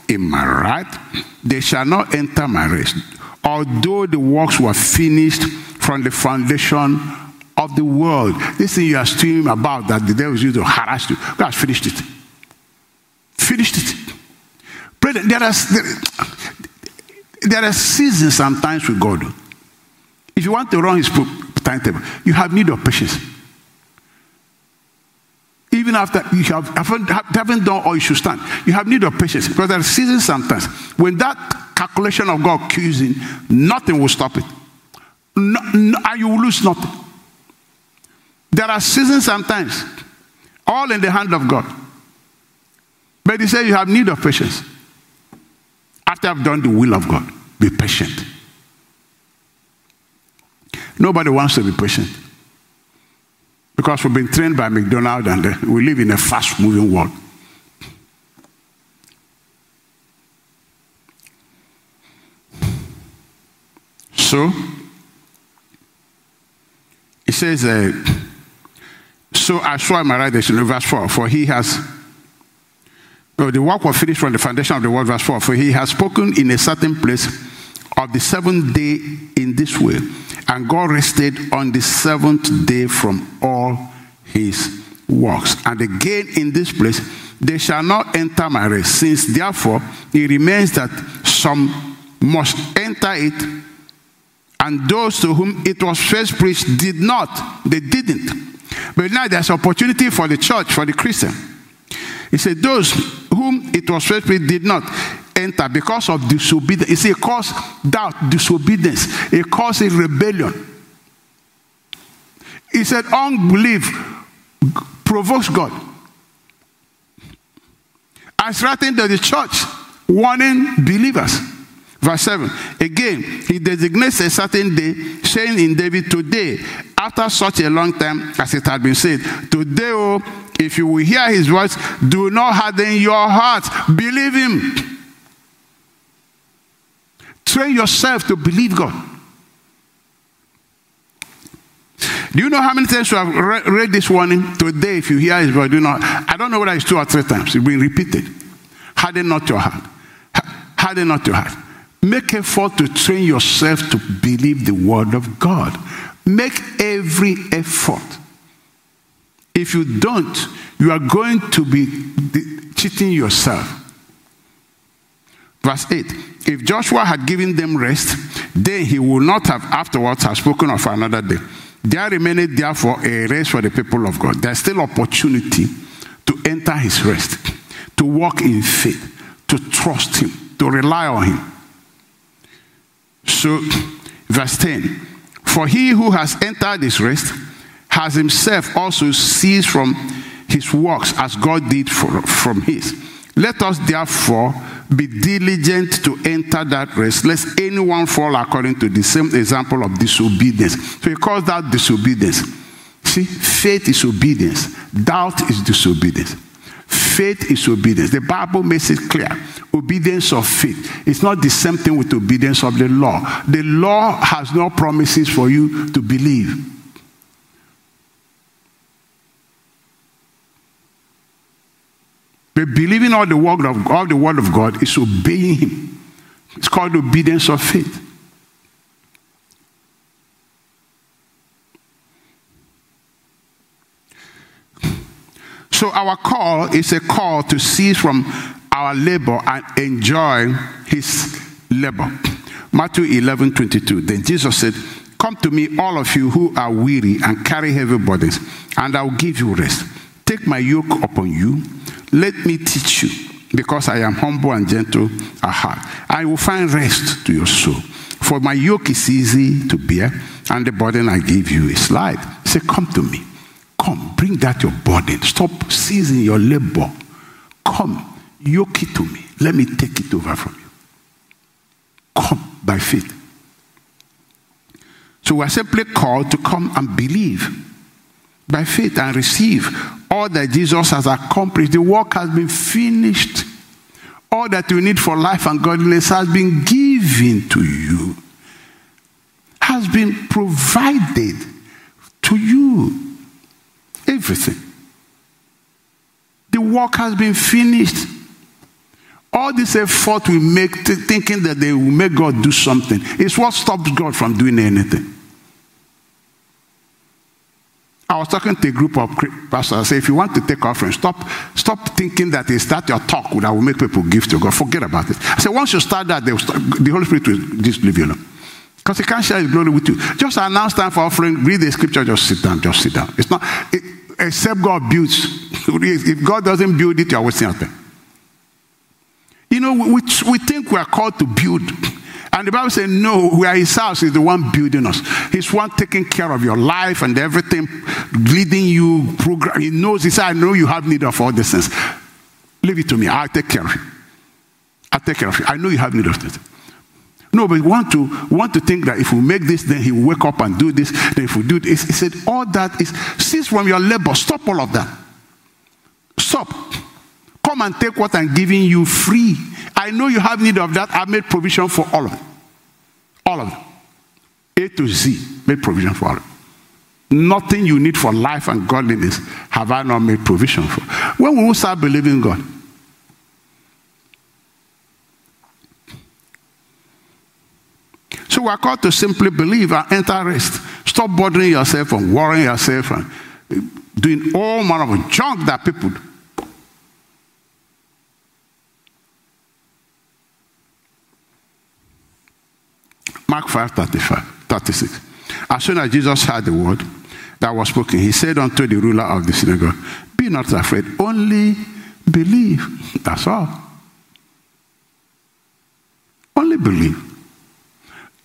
in my right, they shall not enter my rest, although the works were finished from the foundation of the world. This thing you are streaming about that the devil is used to harass you. God has finished it. Finished it. Brother, there are, there are seasons sometimes with God. If you want to run his timetable, you have need of patience. Even after you have, haven't done all you should stand, you have need of patience because there are seasons sometimes when that calculation of God in, nothing will stop it. No, no, and you will lose nothing. There are seasons sometimes, all in the hand of God. But he said you have need of patience. After I've done the will of God, be patient. Nobody wants to be patient. Because we've been trained by McDonald and uh, we live in a fast moving world. So, says, uh, So I saw my right in verse 4, for he has, oh, the work was finished from the foundation of the world, verse 4, for he has spoken in a certain place of the seventh day in this way, and God rested on the seventh day from all his works. And again in this place, they shall not enter my rest, since therefore it remains that some must enter it, and those to whom it was first preached did not. They didn't. But now there's opportunity for the church, for the Christian. He said, Those whom it was first preached did not enter because of disobedience. You see, it caused doubt, disobedience, it caused a rebellion. He said, Unbelief provokes God. As writing to the church, warning believers. Verse 7. Again, he designates a certain day, saying in David, Today, after such a long time as it had been said, Today, oh, if you will hear his voice, do not harden your heart. Believe him. Train yourself to believe God. Do you know how many times you have read, read this warning? Today, if you hear his voice, do not. I don't know whether it's two or three times. It's been repeated. Harden not your heart. Harden not your heart. Make effort to train yourself to believe the word of God. Make every effort. If you don't, you are going to be cheating yourself. Verse 8 If Joshua had given them rest, then he would not have afterwards have spoken of another day. There remained therefore a rest for the people of God. There's still opportunity to enter his rest, to walk in faith, to trust him, to rely on him. So, verse 10 For he who has entered his rest has himself also ceased from his works as God did for, from his. Let us therefore be diligent to enter that rest, lest anyone fall according to the same example of disobedience. So he calls that disobedience. See, faith is obedience, doubt is disobedience. Faith is obedience. The Bible makes it clear. Obedience of faith. It's not the same thing with obedience of the law. The law has no promises for you to believe. But believing all the word of all the word of God is obeying Him. It's called obedience of faith. So our call is a call to cease from our labor and enjoy his labor. Matthew 11, 22. Then Jesus said, Come to me, all of you who are weary and carry heavy burdens, and I'll give you rest. Take my yoke upon you. Let me teach you, because I am humble and gentle at heart. I will find rest to your soul. For my yoke is easy to bear, and the burden I give you is light. Say, Come to me. Come, bring that your burden. Stop seizing your labor. Come, yoke it to me. Let me take it over from you. Come by faith. So we're simply called to come and believe by faith and receive all that Jesus has accomplished. The work has been finished. All that you need for life and godliness has been given to you, has been provided to you. Everything. The work has been finished. All this effort we make, thinking that they will make God do something, is what stops God from doing anything. I was talking to a group of pastors. I said, if you want to take offering, stop, stop thinking that it's that your talk that will make people give to God. Forget about it. I said, once you start that, start, the Holy Spirit will just leave you alone. Because he can't share his glory with you. Just announce time for offering, read the scripture, just sit down, just sit down. It's not, it, except God builds. if God doesn't build it, you're wasting your time. You know, we, we think we are called to build. And the Bible says, no, we are his house, is the one building us. He's one taking care of your life and everything, leading you, program. He knows, he said, I know you have need of all these things. Leave it to me. I'll take care of you. I'll take care of it. I know you have need of it. No, but we want to want to think that if we make this, then he will wake up and do this. Then if we do this, he said, all that is cease from your labor. Stop all of that. Stop. Come and take what I'm giving you free. I know you have need of that. I made provision for all of it. All of it. A to Z. Made provision for all of it. Nothing you need for life and godliness have I not made provision for. When will we start believing God? So we're called to simply believe and enter rest. Stop bothering yourself and worrying yourself and doing all manner of junk that people do. Mark 5 35, 36. As soon as Jesus heard the word that was spoken, he said unto the ruler of the synagogue, Be not afraid, only believe. That's all. Only believe.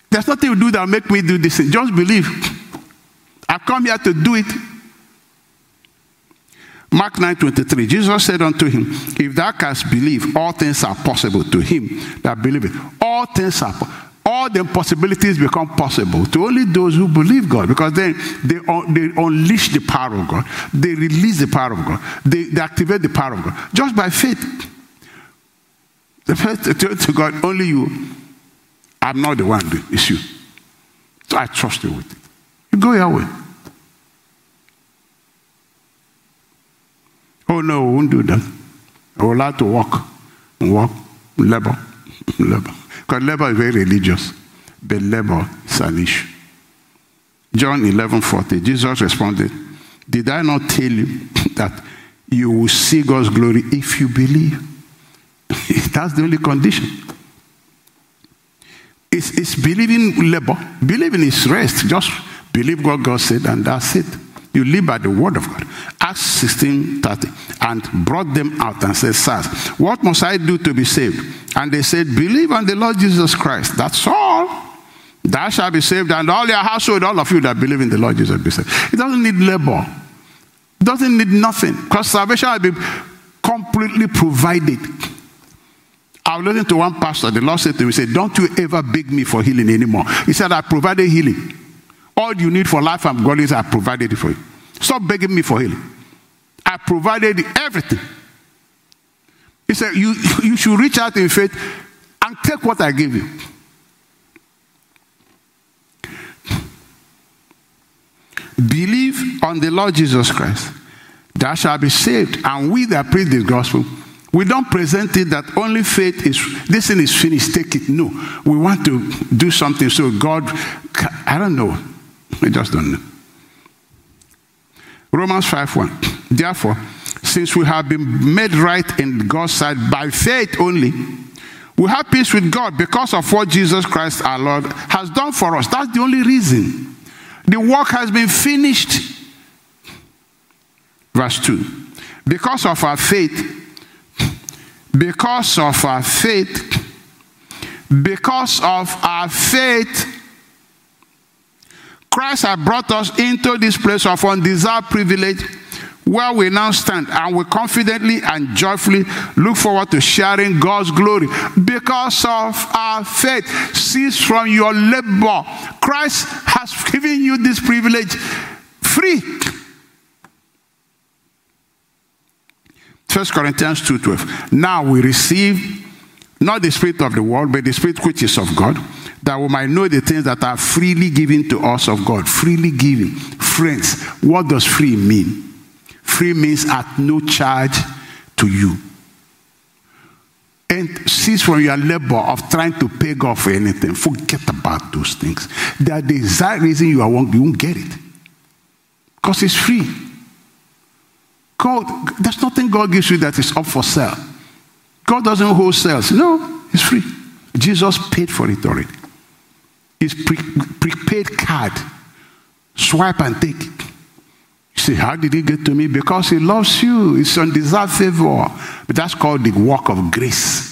There's nothing you do that make me do this. Just believe. I've come here to do it. Mark 9 23, Jesus said unto him, If thou canst believe, all things are possible to him that believeth. All things are all the possibilities become possible to only those who believe God because then they, they unleash the power of God. They release the power of God. They, they activate the power of God just by faith. The faith to God, only you. I'm not the one, doing it's you. So I trust you with it. You go your way. Oh no, we won't do that. I will have to walk, walk, labor, labor. Because labor is very religious, but labor is an issue. John 11 40, Jesus responded, Did I not tell you that you will see God's glory if you believe? That's the only condition. It's, it's believing labor, believing is rest. Just believe what God said, and that's it. You live by the word of God. Acts 16 30. And brought them out and said, Sirs, what must I do to be saved? And they said, Believe on the Lord Jesus Christ. That's all. Thou shalt be saved, and all your household, all of you that believe in the Lord Jesus be saved. It doesn't need labor. It doesn't need nothing. Because salvation will be completely provided. I was listening to one pastor. The Lord said to me, said, Don't you ever beg me for healing anymore. He said, I provided healing. All you need for life and godliness, I provided it for you. Stop begging me for healing. I provided everything. He said, you, you should reach out in faith and take what I give you. Believe on the Lord Jesus Christ, thou shalt be saved. And we that preach this gospel, we don't present it that only faith is, this thing is finished, take it. No. We want to do something so God, I don't know. I just don't know. Romans 5 1. Therefore, since we have been made right in God's sight by faith only, we have peace with God because of what Jesus Christ our Lord has done for us. That's the only reason. The work has been finished. Verse 2. Because of our faith, because of our faith, because of our faith, Christ has brought us into this place of undeserved privilege where we now stand and we confidently and joyfully look forward to sharing God's glory because of our faith. Cease from your labor. Christ has given you this privilege free. 1 Corinthians 2:12. Now we receive not the spirit of the world, but the spirit which is of God that we might know the things that are freely given to us of God. Freely given. Friends, what does free mean? Free means at no charge to you. And cease from your labor of trying to pay God for anything. Forget about those things. That the exact reason you are wrong, you won't get it. Because it's free. God, there's nothing God gives you that is up for sale. God doesn't hold sales. No, it's free. Jesus paid for it already. It's pre- prepaid card. Swipe and take it. You say, how did he get to me? Because he loves you. It's undeserved favor. But that's called the work of grace.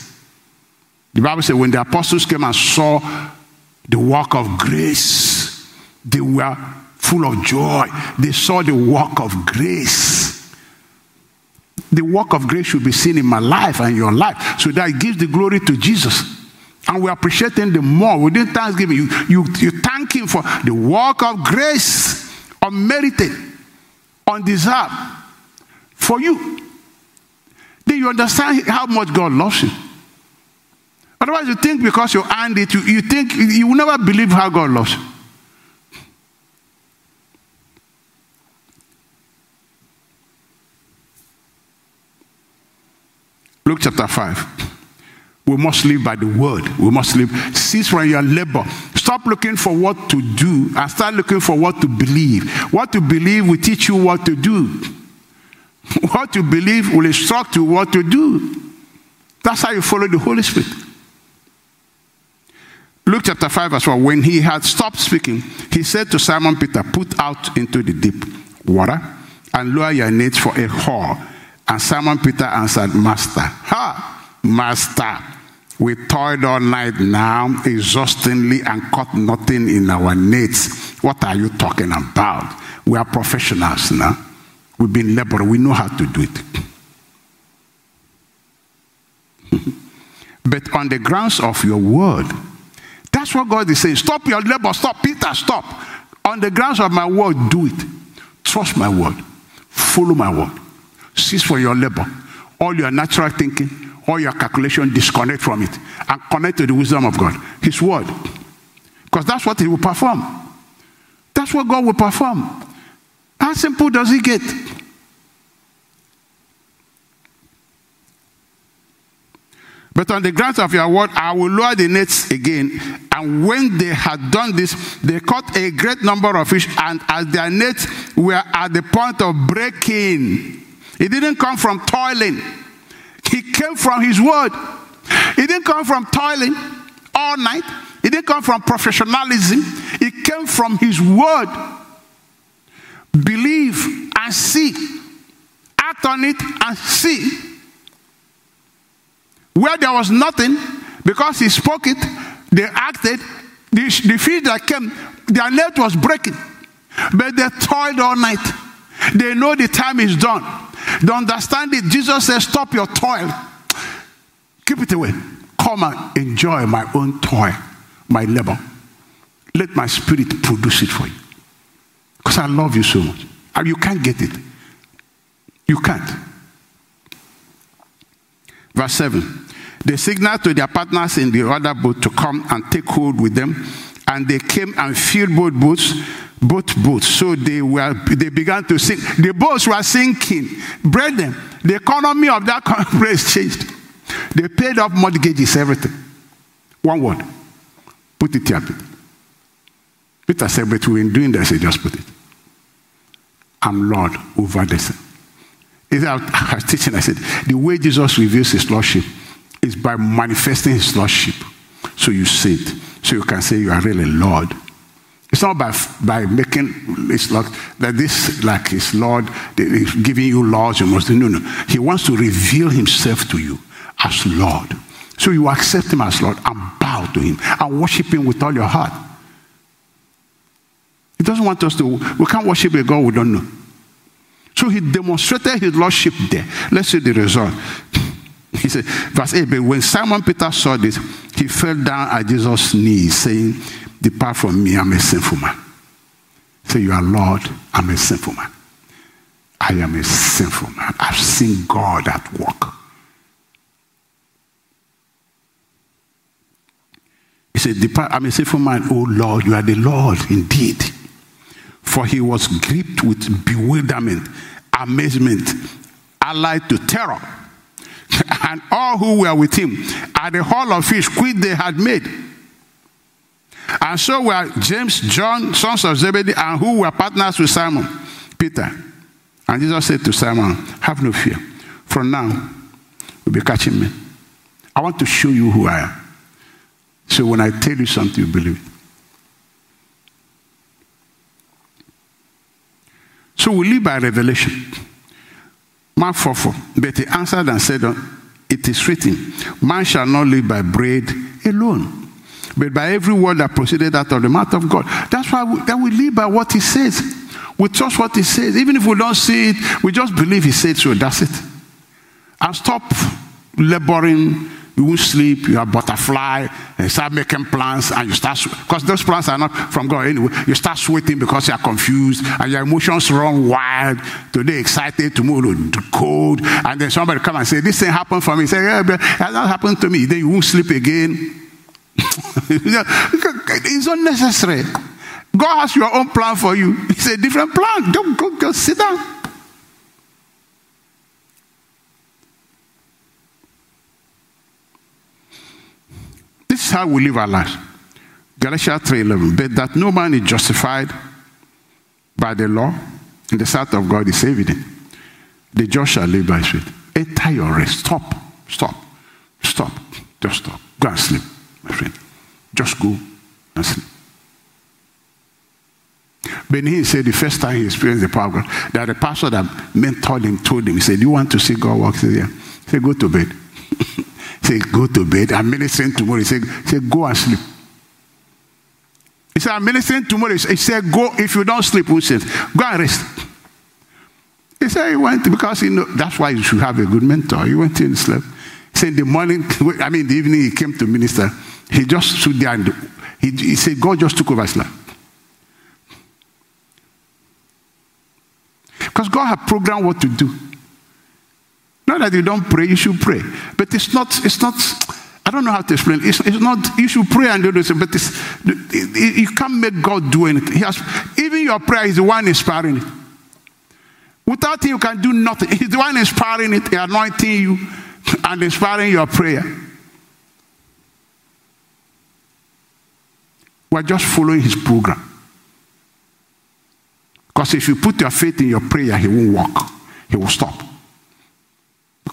The Bible says when the apostles came and saw the work of grace, they were full of joy. They saw the work of grace. The work of grace should be seen in my life and your life. So that gives the glory to Jesus. And we appreciate him the more. Within Thanksgiving, you, you, you thank him for the work of grace, unmerited, undeserved, for you. Then you understand how much God loves you. Otherwise, you think because you earned it, you, you think you will never believe how God loves you. Luke chapter 5. We must live by the word. We must live. Cease from your labor. Stop looking for what to do and start looking for what to believe. What to believe will teach you what to do. What to believe will instruct you what to do. That's how you follow the Holy Spirit. Luke chapter 5, verse 4. When he had stopped speaking, he said to Simon Peter, Put out into the deep water and lower your nets for a haul. And Simon Peter answered, Master, ha, Master, we toiled all night now, exhaustingly, and caught nothing in our nets. What are you talking about? We are professionals now. We've been laboring. We know how to do it. but on the grounds of your word, that's what God is saying. Stop your labor. Stop, Peter. Stop. On the grounds of my word, do it. Trust my word. Follow my word. Cease for your labor. All your natural thinking, all your calculation, disconnect from it and connect to the wisdom of God. His word. Because that's what He will perform. That's what God will perform. How simple does He get? But on the grounds of your word, I will lower the nets again. And when they had done this, they caught a great number of fish, and as their nets were at the point of breaking, it didn't come from toiling, he came from his word. It didn't come from toiling all night, it didn't come from professionalism, it came from his word. Believe and see, act on it and see. Where there was nothing, because he spoke it, they acted. The, the fish that came, their net was breaking. But they toiled all night. They know the time is done. They understand it. Jesus says, Stop your toil. Keep it away. Come and enjoy my own toil, my labor. Let my spirit produce it for you. Because I love you so much. And you can't get it. You can't. Verse 7. They signaled to their partners in the other boat to come and take hold with them. And they came and filled both boats, both boats. So they were they began to sink. The boats were sinking. Brethren, the economy of that place changed. They paid off mortgages, everything. One word. Put it here, Peter. Peter said, but we're doing this, he just put it. I'm Lord over this. I was teaching, I said, the way Jesus reveals his lordship is by manifesting his lordship. So you see it. So you can say you are really Lord. It's not by, by making it's like that this like his Lord giving you laws you must. No, no. He wants to reveal himself to you as Lord. So you accept him as Lord and bow to him and worship him with all your heart. He doesn't want us to, we can't worship a God we don't know. So he demonstrated his lordship there. Let's see the result. He said, verse 8, but when Simon Peter saw this, he fell down at Jesus' knees, saying, Depart from me, I'm a sinful man. Say, You are Lord, I'm a sinful man. I am a sinful man. I've seen God at work. He said, Depart, I'm a sinful man. Oh Lord, you are the Lord indeed. For he was gripped with bewilderment, amazement, allied to terror and all who were with him at the haul of fish which they had made. And so were James, John, sons of Zebedee, and who were partners with Simon, Peter. And Jesus said to Simon, Have no fear. From now, you'll be catching me. I want to show you who I am. So when I tell you something, you believe it. So we live by revelation. Mark 4 4. But he answered and said, uh, It is written, Man shall not live by bread alone, but by every word that proceeded out of the mouth of God. That's why we, that we live by what he says. We trust what he says. Even if we don't see it, we just believe he said so. That's it. And stop laboring you won't sleep, you have butterfly, and start making plans, and you start, because those plans are not from God anyway. You start sweating because you are confused, and your emotions run wild. Today excited, tomorrow cold, and then somebody come and say, This thing happened for me. Say, Yeah, but it has not happened to me. Then you won't sleep again. it's unnecessary. God has your own plan for you. It's a different plan. Don't go, go sit down. Is how we live our lives. Galatians 3:11. But that no man is justified by the law in the sight of God is evident. The just shall live by faith. Enter your rest. Stop. Stop. Stop. Just stop. Go and sleep, my friend. Just go and sleep. Benny said the first time he experienced the power of God, that the pastor that mentored him told him, he said, You want to see God work? He said, Yeah. He said, Go to bed. said, Go to bed. I'm ministering tomorrow. He said, said Go and sleep. He said, I'm ministering tomorrow. He said, Go, if you don't sleep, who says? Go and rest. He said he went because he know that's why you should have a good mentor. He went in and slept. He said in the morning, I mean the evening he came to minister, he just stood there and he, he said God just took over his life. Because God had programmed what to do. Not that you don't pray, you should pray. But it's not, it's not, I don't know how to explain. It's, it's not, you should pray and do this, but it's, you can't make God do anything. He has, even your prayer is the one inspiring it. Without him, you can do nothing. He's the one inspiring it, anointing you, and inspiring your prayer. We're just following his program. Because if you put your faith in your prayer, he won't walk. He will stop.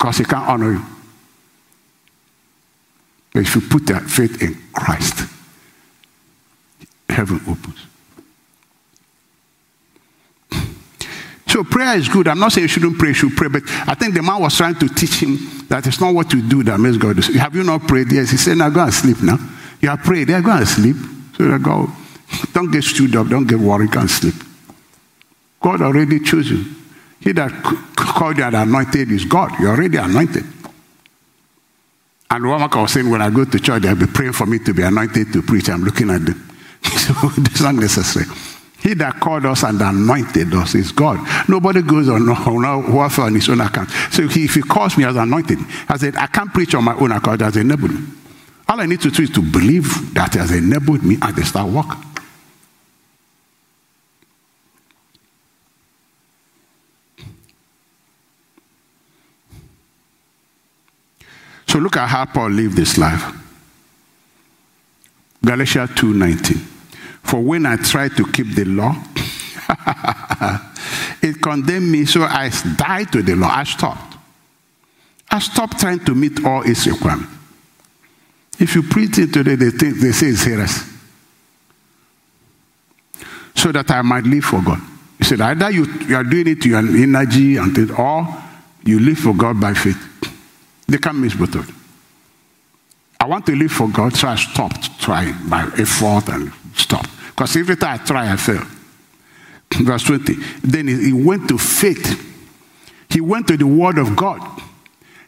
Because he can't honor you. But if you put your faith in Christ, heaven opens. So prayer is good. I'm not saying you shouldn't pray, you should pray, but I think the man was trying to teach him that it's not what you do that makes God. Have you not prayed? Yes. He said, now go and sleep now. You have prayed. Yeah, go and sleep. So go, don't get stood up, don't get worried, go and sleep. God already chose you. He that called you and anointed is God. You're already anointed. And one was saying, when I go to church, they'll be praying for me to be anointed to preach. I'm looking at them. so it's not necessary. He that called us and anointed us is God. Nobody goes on, on warfare on his own account. So he, if he calls me as anointed, I said, I can't preach on my own account as enabled me. All I need to do is to believe that he has enabled me and they start working. So look at how Paul lived this life. Galatians 2:19. For when I tried to keep the law, it condemned me, so I died to the law. I stopped. I stopped trying to meet all its requirements. If you preach it today, they think they say it's heresy. So that I might live for God. He said, either you, you are doing it to your energy and or you live for God by faith. They can't miss them. I want to live for God, so I stopped trying by effort and stopped. Because every time I try, I fail. Verse 20. Then he went to faith. He went to the word of God.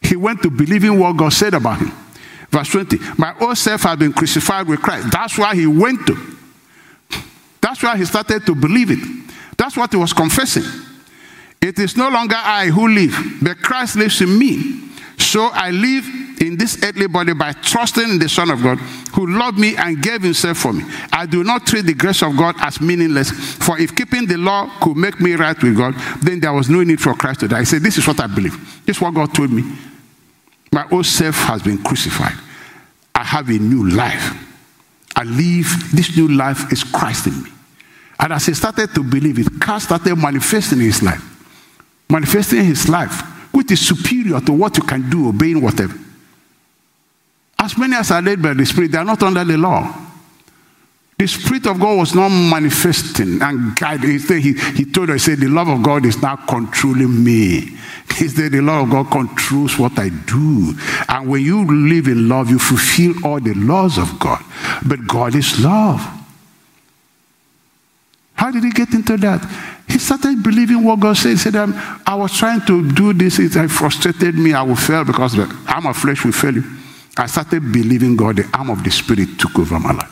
He went to believing what God said about him. Verse 20. My old self has been crucified with Christ. That's why he went to. That's why he started to believe it. That's what he was confessing. It is no longer I who live, but Christ lives in me. So I live in this earthly body by trusting in the Son of God who loved me and gave himself for me. I do not treat the grace of God as meaningless, for if keeping the law could make me right with God, then there was no need for Christ to die. I said, This is what I believe. This is what God told me. My old self has been crucified. I have a new life. I live, this new life is Christ in me. And as he started to believe it, Christ started manifesting in his life. Manifesting his life, is superior to what you can do, obeying whatever. As many as are led by the Spirit, they are not under the law. The Spirit of God was not manifesting and guiding. He, he told us, he said, The love of God is now controlling me. He said, The love of God controls what I do. And when you live in love, you fulfill all the laws of God. But God is love. How did he get into that? He started believing what God said. He said, um, I was trying to do this, it frustrated me, I will fail because the arm of flesh will fail you. I started believing God, the arm of the Spirit took over my life.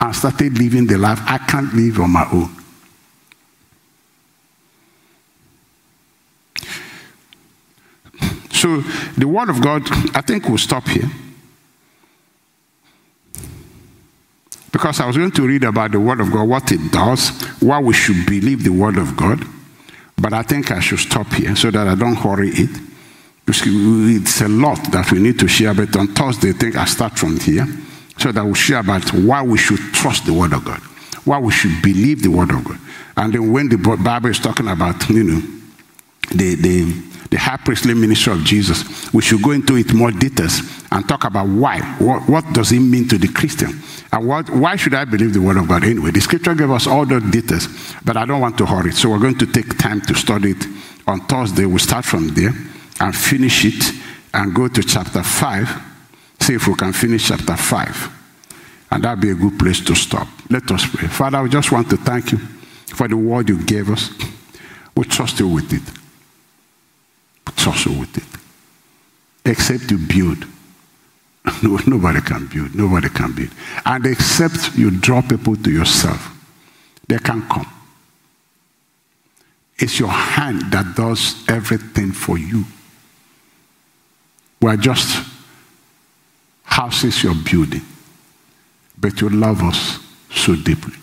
I started living the life I can't live on my own. So, the Word of God, I think we'll stop here. Because I was going to read about the Word of God, what it does, why we should believe the Word of God. But I think I should stop here so that I don't hurry it. It's a lot that we need to share, but on Thursday, I think I start from here so that we'll share about why we should trust the Word of God, why we should believe the Word of God. And then when the Bible is talking about, you know, the, the, the high priestly ministry of Jesus. We should go into it more details and talk about why. What, what does it mean to the Christian? And what, why should I believe the word of God anyway? The scripture gave us all the details, but I don't want to hurry. So we're going to take time to study it on Thursday. We'll start from there and finish it and go to chapter 5. See if we can finish chapter 5. And that'd be a good place to stop. Let us pray. Father, I just want to thank you for the word you gave us. We trust you with it. We you with it. Except you build. No, nobody can build. Nobody can build. And except you draw people to yourself, they can come. It's your hand that does everything for you. We're just houses you're building, but you love us so deeply.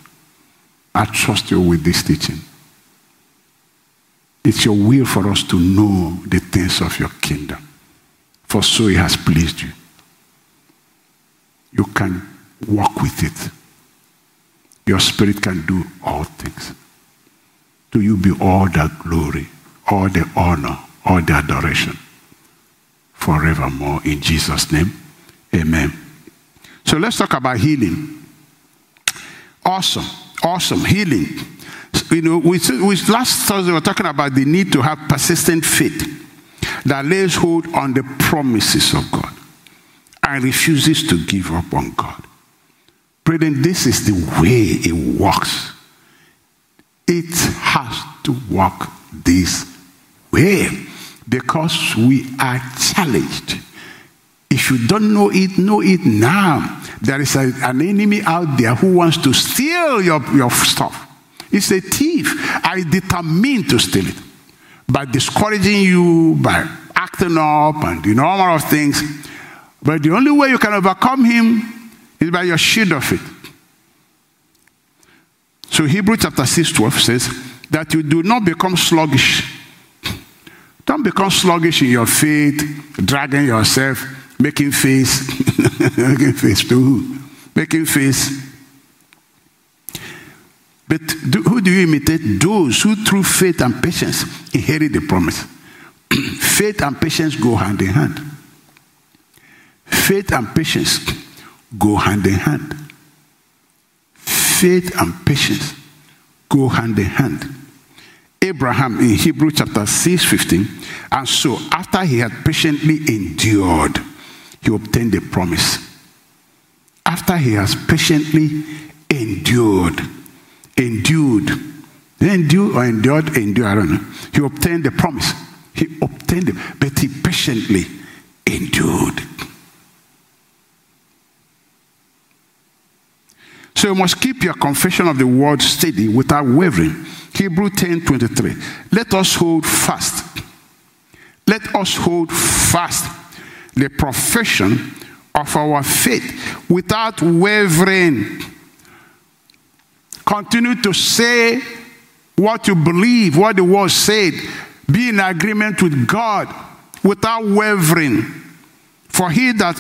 I trust you with this teaching. It's your will for us to know the things of your kingdom, for so it has pleased you. You can walk with it. Your spirit can do all things. To you be all the glory, all the honor, all the adoration forevermore. In Jesus' name, amen. So let's talk about healing. Awesome, awesome. Healing. You know, we, we, last Thursday we were talking about the need to have persistent faith that lays hold on the promises of God and refuses to give up on God. Brethren, this is the way it works. It has to work this way because we are challenged. If you don't know it, know it now. There is a, an enemy out there who wants to steal your, your stuff. It's a thief. I determined to steal it by discouraging you, by acting up, and the number of things. But the only way you can overcome him is by your shield of it. So Hebrew chapter 6, 12 says that you do not become sluggish. Don't become sluggish in your faith, dragging yourself, making face, making face to who? Making face. But do, who do you imitate? Those who through faith and patience inherit the promise. faith and patience go hand in hand. Faith and patience go hand in hand. Faith and patience go hand in hand. Abraham in Hebrew chapter 6 15, and so after he had patiently endured, he obtained the promise. After he has patiently endured, endured, endured or endured, endured, I don't know. He obtained the promise. He obtained it, but he patiently endured. So you must keep your confession of the word steady without wavering. Hebrew 10 23. Let us hold fast. Let us hold fast the profession of our faith without wavering. Continue to say what you believe, what the word said. Be in agreement with God without wavering. For he that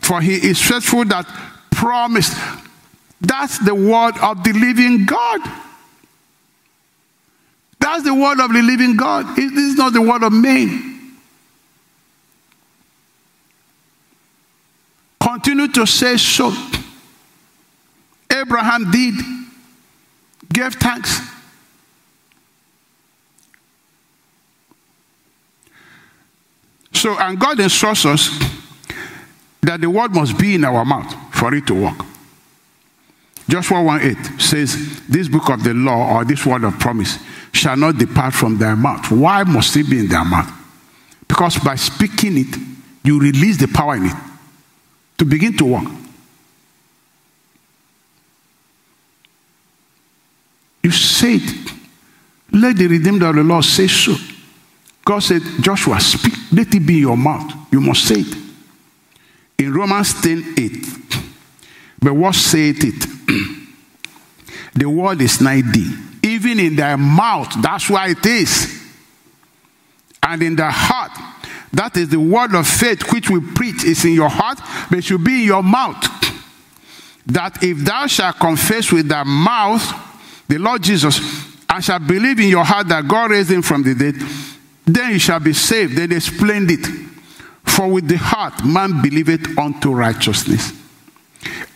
for he is faithful that promised. That's the word of the living God. That's the word of the living God. This is not the word of man. Continue to say so. Abraham did, gave thanks. So, and God instructs us that the word must be in our mouth for it to work. Joshua 1 8 says, This book of the law or this word of promise shall not depart from their mouth. Why must it be in their mouth? Because by speaking it, you release the power in it to begin to work. You say it. Let the redeemed of the Lord say so. God said, Joshua, speak, let it be in your mouth. You must say it. In Romans 10 8, but what saith it? the word is nigh thee, even in thy mouth. That's why it is. And in the heart. That is the word of faith which we preach is in your heart, but it should be in your mouth. That if thou shalt confess with thy mouth the Lord Jesus, and shall believe in your heart that God raised him from the dead, then you shall be saved. Then explained it. For with the heart man believeth unto righteousness,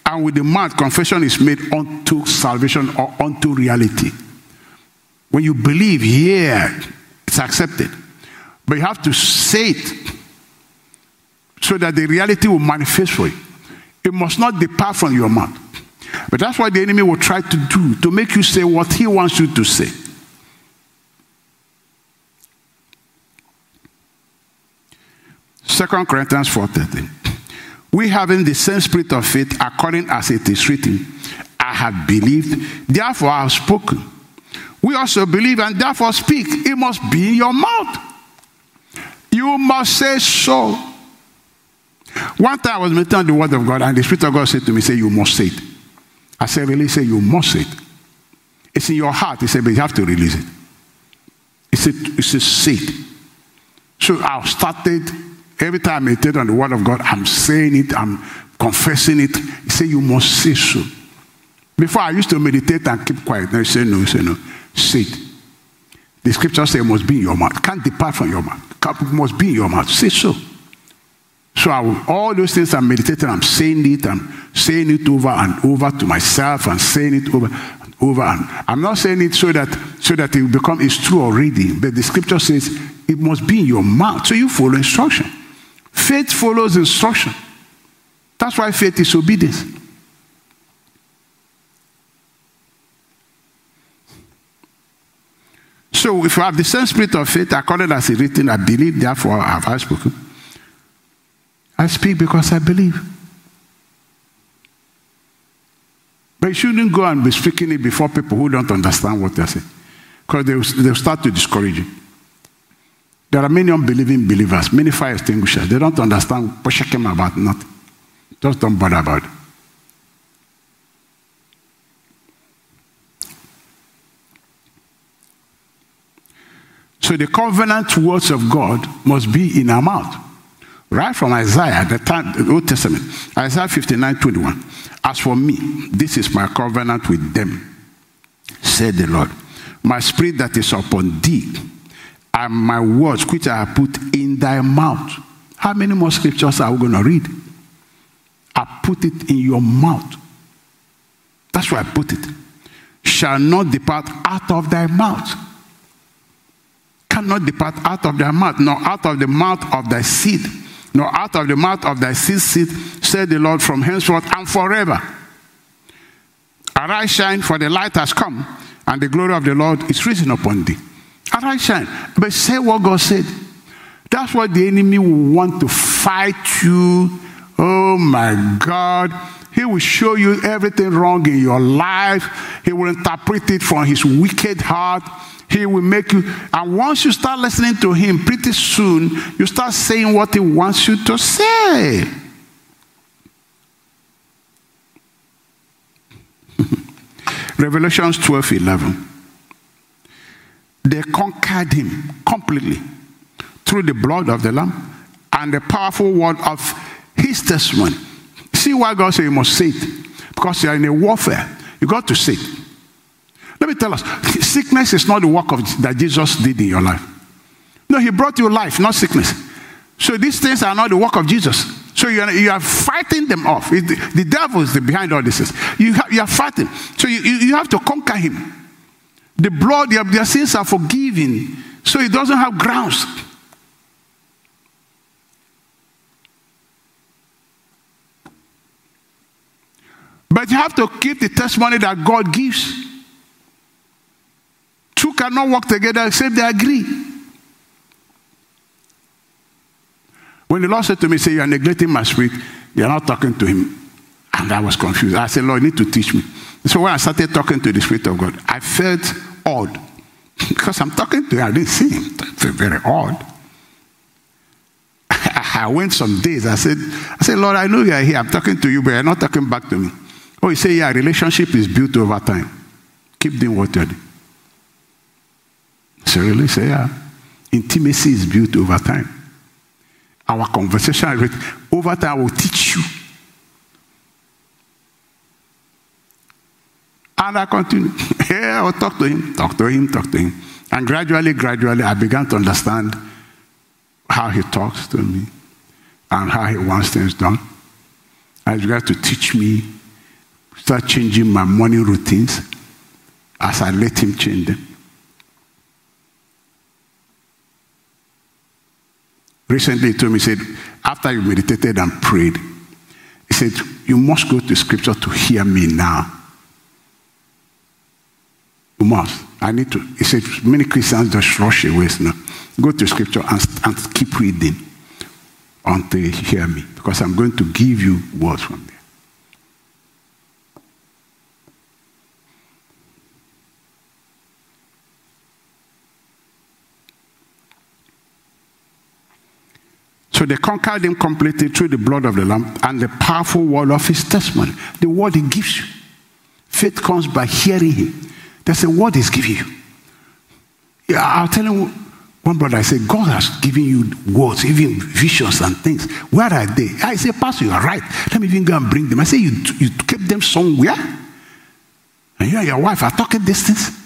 and with the mouth confession is made unto salvation or unto reality. When you believe, here it's accepted. But you have to say it so that the reality will manifest for you. It must not depart from your mouth. But that's what the enemy will try to do to make you say what he wants you to say. Second Corinthians 4:13. We having the same spirit of faith, according as it is written, I have believed, therefore I have spoken. We also believe and therefore speak. It must be in your mouth. You must say so. One time I was meditating on the word of God, and the Spirit of God said to me, Say, you must say it. I said, release Say, you must it. It's in your heart. He said, But you have to release it. He said, It's a seed. So I started Every time I meditate on the word of God, I'm saying it, I'm confessing it. He said, You must say so. Before I used to meditate and keep quiet. Now he said, No, he said, No. Say it. The scripture says it must be in your mouth. Can't depart from your mouth. It must be in your mouth. Say so. So will, all those things I'm meditating, I'm saying it, I'm saying it over and over to myself and saying it over and over. And I'm not saying it so that so that it become it's true already. But the scripture says it must be in your mouth. So you follow instruction. Faith follows instruction. That's why faith is obedience. So if you have the same spirit of faith, according as it written, I believe, therefore I have I spoken. I speak because I believe. But you shouldn't go and be speaking it before people who don't understand what they're saying. Because they'll, they'll start to discourage you. There are many unbelieving believers, many fire extinguishers. They don't understand Poshekim about nothing. Just don't bother about it. So the covenant words of God must be in our mouth. Right from Isaiah, the, time, the Old Testament, Isaiah 59 21. As for me, this is my covenant with them, said the Lord. My spirit that is upon thee and my words which I have put in thy mouth. How many more scriptures are we going to read? I put it in your mouth. That's where I put it. Shall not depart out of thy mouth. Cannot depart out of thy mouth, nor out of the mouth of thy seed, nor out of the mouth of thy seed, seed said the Lord, from henceforth and forever. Arise, shine, for the light has come, and the glory of the Lord is risen upon thee. Arise, shine. But say what God said. That's what the enemy will want to fight you. Oh my God. He will show you everything wrong in your life. He will interpret it from his wicked heart. He will make you, and once you start listening to him, pretty soon you start saying what he wants you to say. Revelations 12 11. They conquered him completely through the blood of the Lamb and the powerful word of his testimony. See why God said you must say it? Because you are in a warfare. You got to say it. Let me tell us sickness is not the work of that Jesus did in your life. No, he brought you life, not sickness. So these things are not the work of Jesus. So you are, you are fighting them off. It, the devil is behind all this. You, you are fighting. So you, you have to conquer him. The blood, their, their sins are forgiven. So he doesn't have grounds. But you have to keep the testimony that God gives. Two cannot work together except they agree. When the Lord said to me, Say, you are neglecting my spirit, you're not talking to him. And I was confused. I said, Lord, you need to teach me. So when I started talking to the Spirit of God, I felt odd. because I'm talking to him, I didn't see him. It's very odd. I went some days. I said, I said, Lord, I know you are here. I'm talking to you, but you're not talking back to me. Oh, you say, yeah, relationship is built over time. Keep doing what you're doing. Really say, yeah. Intimacy is built over time. Our conversation over time will teach you And I continue. Yeah, I'll talk to him, talk to him, talk to him. And gradually, gradually, I began to understand how he talks to me and how he wants things done. He began to teach me, start changing my morning routines as I let him change them. Recently, he told me, he said, after you meditated and prayed, he said, You must go to scripture to hear me now. You must. I need to. He said, Many Christians just rush away now. Go to scripture and, and keep reading until you hear me, because I'm going to give you words from there. So they conquered him completely through the blood of the Lamb and the powerful word of his testimony. The word he gives you. Faith comes by hearing him. That's the word he's giving you. Yeah, I'll tell you one brother, I said, God has given you words, even visions and things. Where are they? I said, Pastor, you are right. Let me even go and bring them. I said, You, you kept them somewhere? And you and your wife are talking these things?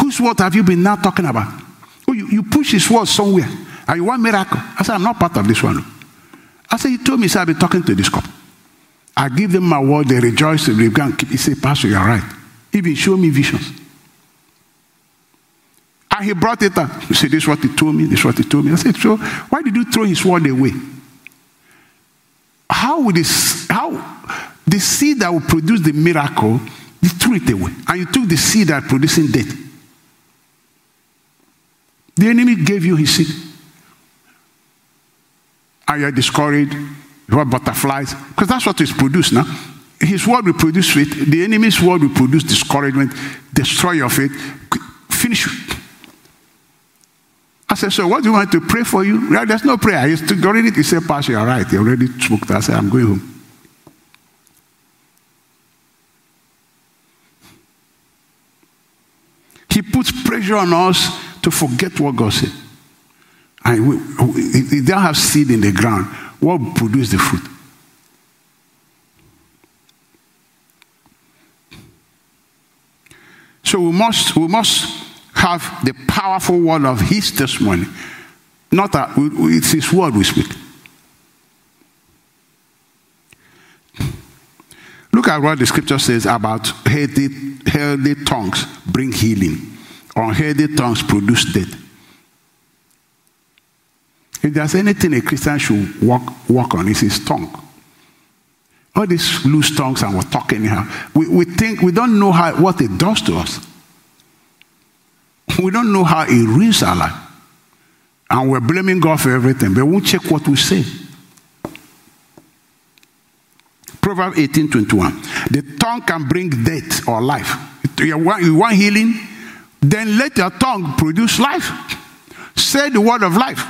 Whose word have you been now talking about? Oh, you, you push his word somewhere. And you want miracle? I said, I'm not part of this one. I said, He told me, so I've been talking to this couple. I give them my word, they rejoice, they go and keep. He said, Pastor, you're right. Even show me visions. And he brought it up. He said, This is what he told me, this is what he told me. I said, So why did you throw his word away? How would this, how the seed that will produce the miracle, you threw it away. And you took the seed that producing death. The enemy gave you his seed and you're discouraged, you have butterflies, because that's what is produced now. His word will produce faith, the enemy's word will produce discouragement, destroy your faith, finish it. I said, So what do you want to pray for you? Right, there's no prayer. He's already he said, Pastor, you're right. He already spoke. I said, I'm going home. He puts pressure on us to forget what God said. And we, if they don't have seed in the ground, what produce the fruit? So we must, we must have the powerful word of his testimony. Not that it's his word we speak. Look at what the scripture says about healthy, healthy tongues bring healing, unhealthy tongues produce death. If there's anything a Christian should work, work on, it's his tongue. All these loose tongues and we're talking anyhow. We, we think we don't know how, what it does to us. We don't know how it ruins our life. And we're blaming God for everything, but we won't check what we say. Proverbs 18 21. The tongue can bring death or life. You want, you want healing? Then let your tongue produce life. Say the word of life.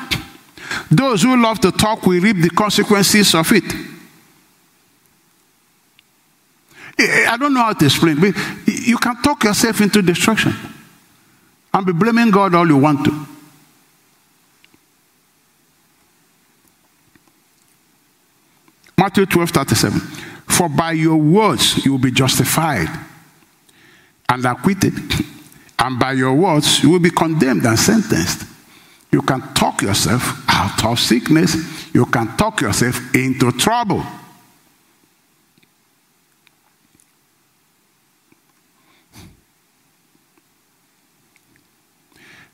Those who love to talk will reap the consequences of it. I don't know how to explain, but you can talk yourself into destruction and be blaming God all you want to. Matthew 12 37. For by your words you will be justified and acquitted, and by your words you will be condemned and sentenced. You can talk yourself out of sickness. You can talk yourself into trouble.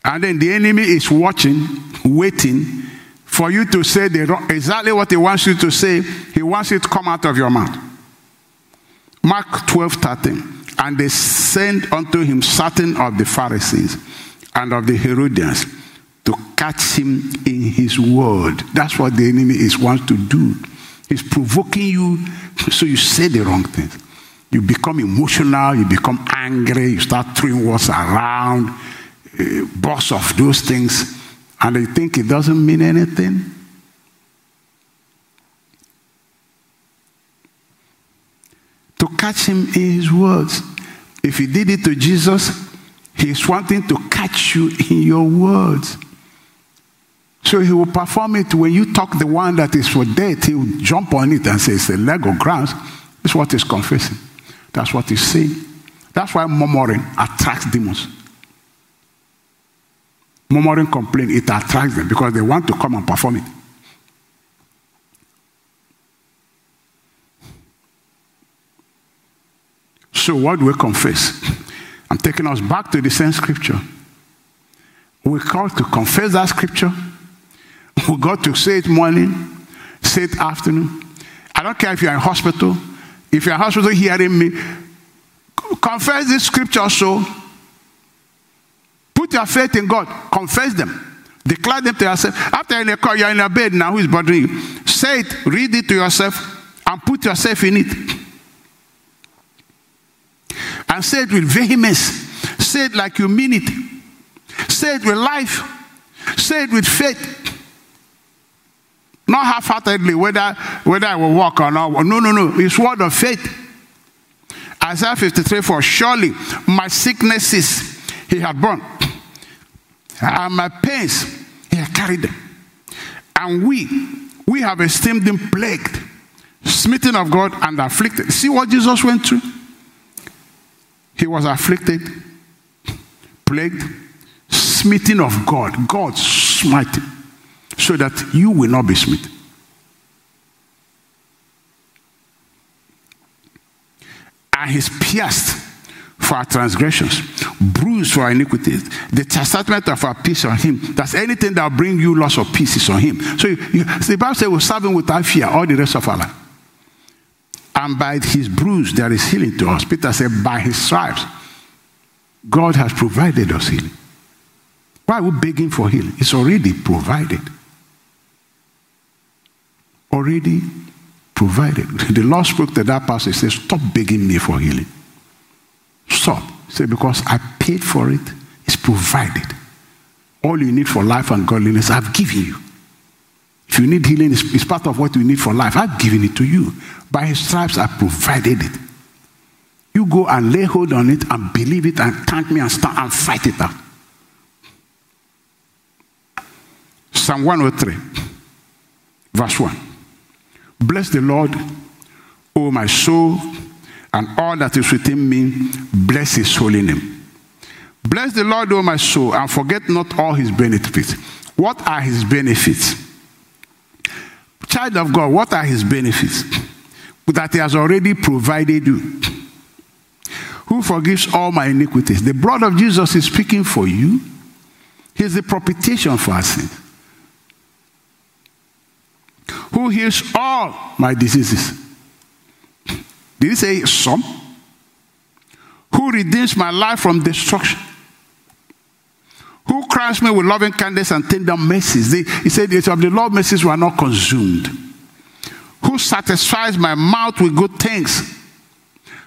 And then the enemy is watching, waiting for you to say the, exactly what he wants you to say. He wants it to come out of your mouth. Mark 12 13. And they sent unto him certain of the Pharisees and of the Herodians to catch him in his word. That's what the enemy is wants to do. He's provoking you so you say the wrong things. You become emotional, you become angry, you start throwing words around, uh, boss of those things, and they think it doesn't mean anything. To catch him in his words. If he did it to Jesus, he's wanting to catch you in your words. So he will perform it when you talk the one that is for death, he will jump on it and say it's a leg of grass. That's what he's confessing. That's what he's saying. That's why murmuring attracts demons. murmuring complaint, it attracts them because they want to come and perform it. So, what do we confess? I'm taking us back to the same scripture. We call to confess that scripture. We got to say it morning, say it afternoon. I don't care if you're in hospital. If you're in hospital hearing me, confess this scripture so. Put your faith in God. Confess them. Declare them to yourself. After you're in a car, you're in a bed now, who is bothering you? Say it, read it to yourself, and put yourself in it. And say it with vehemence. Say it like you mean it. Say it with life. Say it with faith. Not half-heartedly, whether, whether I will walk or not. No, no, no. It's word of faith. Isaiah 53, for surely my sicknesses he had borne, and my pains he had carried them. And we, we have esteemed him plagued, smitten of God, and afflicted. See what Jesus went through? He was afflicted, plagued, smitten of God. God smite him so that you will not be smitten. And he's pierced for our transgressions, bruised for our iniquities. The chastisement of our peace on him. That's anything that will bring you loss of peace is on him. So you, you, the Bible says we'll serve him without fear all the rest of our life. And by his bruise there is healing to us. Peter said, by his stripes, God has provided us healing. Why are we begging for healing? It's already provided. Already provided. The Lord spoke to that pastor. He said, Stop begging me for healing. Stop. Say, because I paid for it, it's provided. All you need for life and godliness, I've given you. If you need healing, it's, part of what you need for life. I've given it to you. By his stripes, I provided it. You go and lay hold on it and believe it and thank me and stand and fight it out. Psalm 103, verse 1. Bless the Lord, O my soul, and all that is within me, bless his holy name. Bless the Lord, O my soul, and forget not all his benefits. What are his benefits? Child of God, what are his benefits? That he has already provided you. Who forgives all my iniquities? The blood of Jesus is speaking for you. He's the propitiation for our sins who heals all my diseases. Did he say some? Who redeems my life from destruction? Who crowns me with loving kindness and tender mercies? he said, Yes, of the Lord mercies were not consumed. Who satisfies my mouth with good things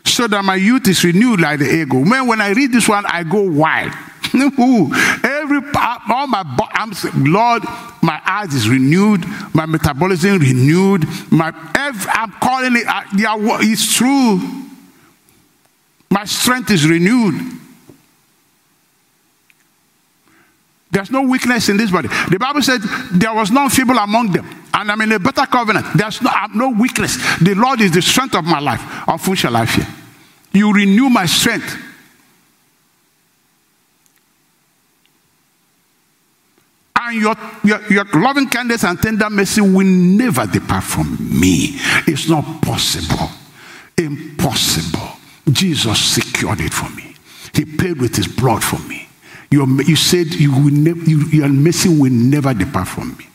so that my youth is renewed like the eagle. Man, when I read this one, I go wild. Every part, all my, I'm Lord, my eyes is renewed, my metabolism renewed, my, every, I'm calling it, uh, yeah, it's true. My strength is renewed. There's no weakness in this body. The Bible said there was no feeble among them. And I'm in a better covenant. There's no, I'm no weakness. The Lord is the strength of my life. Of whom shall I fear? You renew my strength. And your, your, your loving kindness and tender mercy will never depart from me. It's not possible. Impossible. Jesus secured it for me. He paid with his blood for me. You said you will ne- you, your mercy will never depart from me.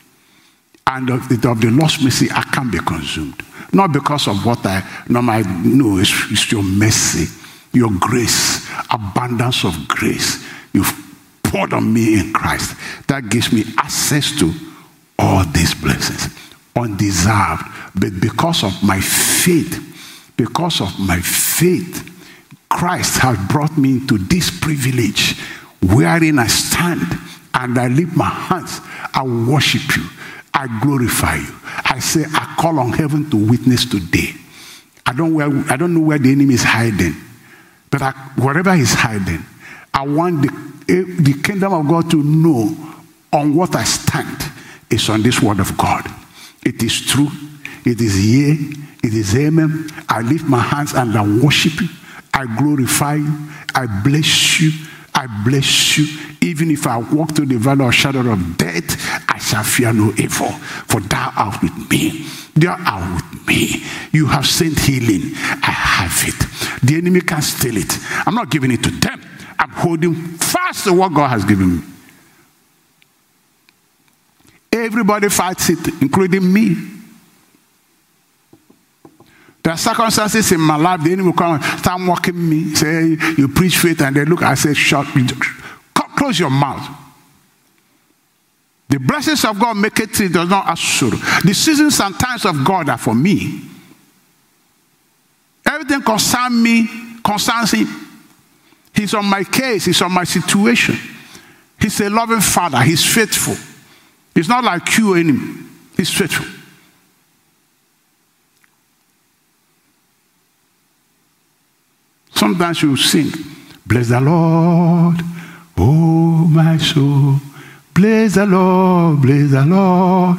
And of the, of the lost mercy, I can't be consumed. Not because of what I normally know, it's, it's your mercy, your grace, abundance of grace. You've poured on me in Christ. That gives me access to all these blessings. Undeserved. But because of my faith, because of my faith, Christ has brought me into this privilege wherein I stand and I lift my hands. I worship you. I glorify you. I say, I call on heaven to witness today. I don't, where, I don't know where the enemy is hiding, but I, wherever he's hiding, I want the Eh, the kingdom of God to know on what I stand is on this word of God. It is true. It is yea. It is amen. I lift my hands and I worship you. I glorify you. I bless you. I bless you Even if I walk through the valley of shadow of death, I shall fear no evil, for thou art with me. Thou art with me. You have sent healing. I have it. The enemy can steal it. I'm not giving it to them. I'm holding fast to what God has given me. Everybody fights it, including me. There are circumstances in my life, the enemy will come and start mocking me, say, You preach faith, and they look, I say, Shut, close your mouth. The blessings of God make it, it does not assure. The seasons and times of God are for me. Everything concerns me, concerns him. He's on my case, he's on my situation. He's a loving father, he's faithful. He's not like you anymore. He's faithful. Sometimes you sing, Bless the Lord, oh my soul. Bless the Lord, bless the Lord,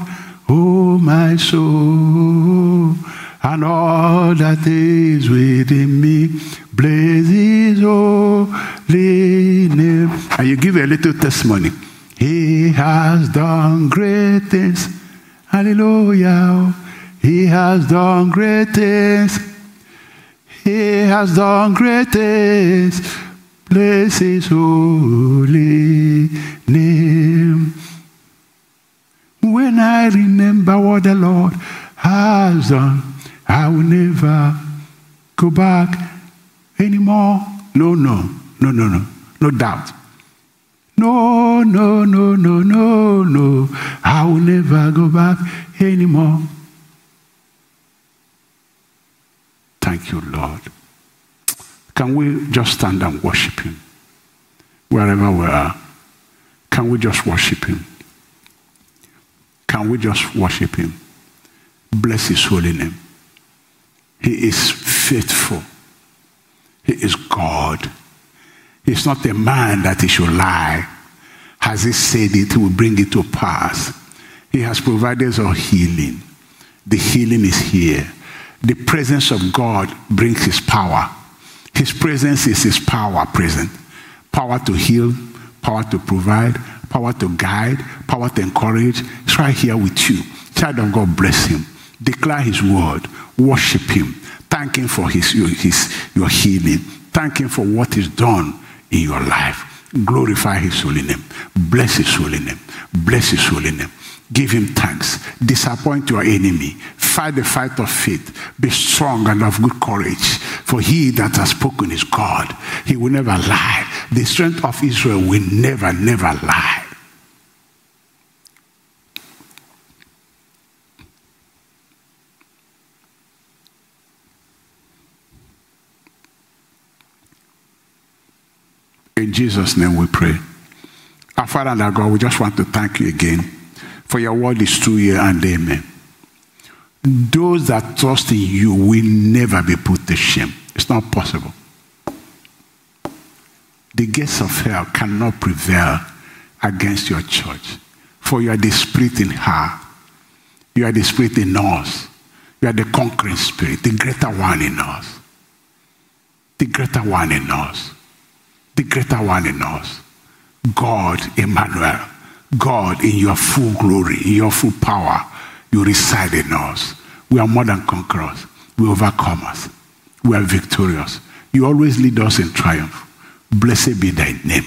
oh my soul. And all that is within me, bless his holy name. And you give a little testimony. He has done great things. Hallelujah. He has done great things. He has done great things. Bless his holy name. When I remember what the Lord has done, I will never go back anymore. No, no, no, no, no, no doubt. No, no, no, no, no, no. I will never go back anymore. Thank you, Lord. Can we just stand and worship Him? Wherever we are, can we just worship Him? Can we just worship Him? Bless His holy name. He is faithful. He is God. He's not a man that he should lie. Has he said it, he will bring it to pass. He has provided us healing. The healing is here. The presence of God brings his power. His presence is his power present. Power to heal, power to provide, power to guide, power to encourage. It's right here with you. Child of God, bless him. Declare his word. Worship him. Thank him for his, his, your healing. Thank him for what he's done in your life. Glorify his holy name. Bless his holy name. Bless his holy name. Give him thanks. Disappoint your enemy. Fight the fight of faith. Be strong and of good courage. For he that has spoken is God. He will never lie. The strength of Israel will never, never lie. In Jesus' name we pray. Our Father and our God, we just want to thank you again for your word is true here and amen. Those that trust in you will never be put to shame. It's not possible. The gates of hell cannot prevail against your church. For you are the spirit in her. You are the spirit in us. You are the conquering spirit, the greater one in us. The greater one in us. The greater one in us. God, Emmanuel. God, in your full glory, in your full power, you reside in us. We are more than conquerors. We overcome us. We are victorious. You always lead us in triumph. Blessed be thy name.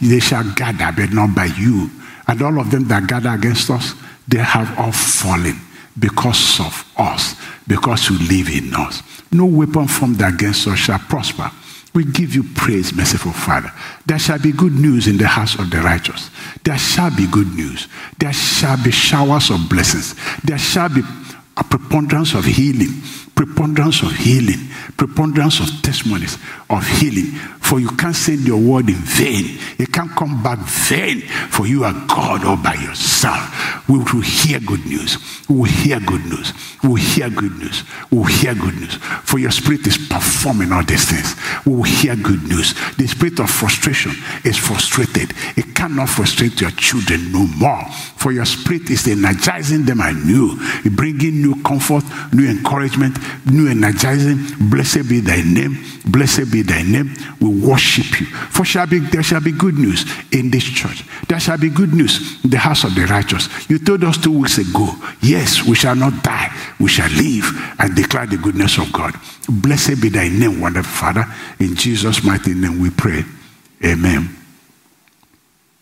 They shall gather, but not by you. And all of them that gather against us, they have all fallen because of us, because you live in us. No weapon formed against us shall prosper. We give you praise, merciful Father. There shall be good news in the house of the righteous. There shall be good news. There shall be showers of blessings. There shall be a preponderance of healing, preponderance of healing, preponderance of testimonies of healing. For you can't send your word in vain. It can't come back vain, for you are God all by yourself. We will hear good news. We will hear good news. We will hear good news. We will hear good news. For your spirit is performing all these things. We will hear good news. The spirit of frustration is frustrated. It cannot frustrate your children no more. For your spirit is energizing them anew, bringing new comfort, new encouragement, new energizing. Blessed be thy name. Blessed be thy name. We worship you. For shall be, there shall be good news in this church. There shall be good news in the house of the righteous. You told us two weeks ago, yes, we shall not die. We shall live and declare the goodness of God. Blessed be thy name, wonderful Father. In Jesus' mighty name we pray. Amen.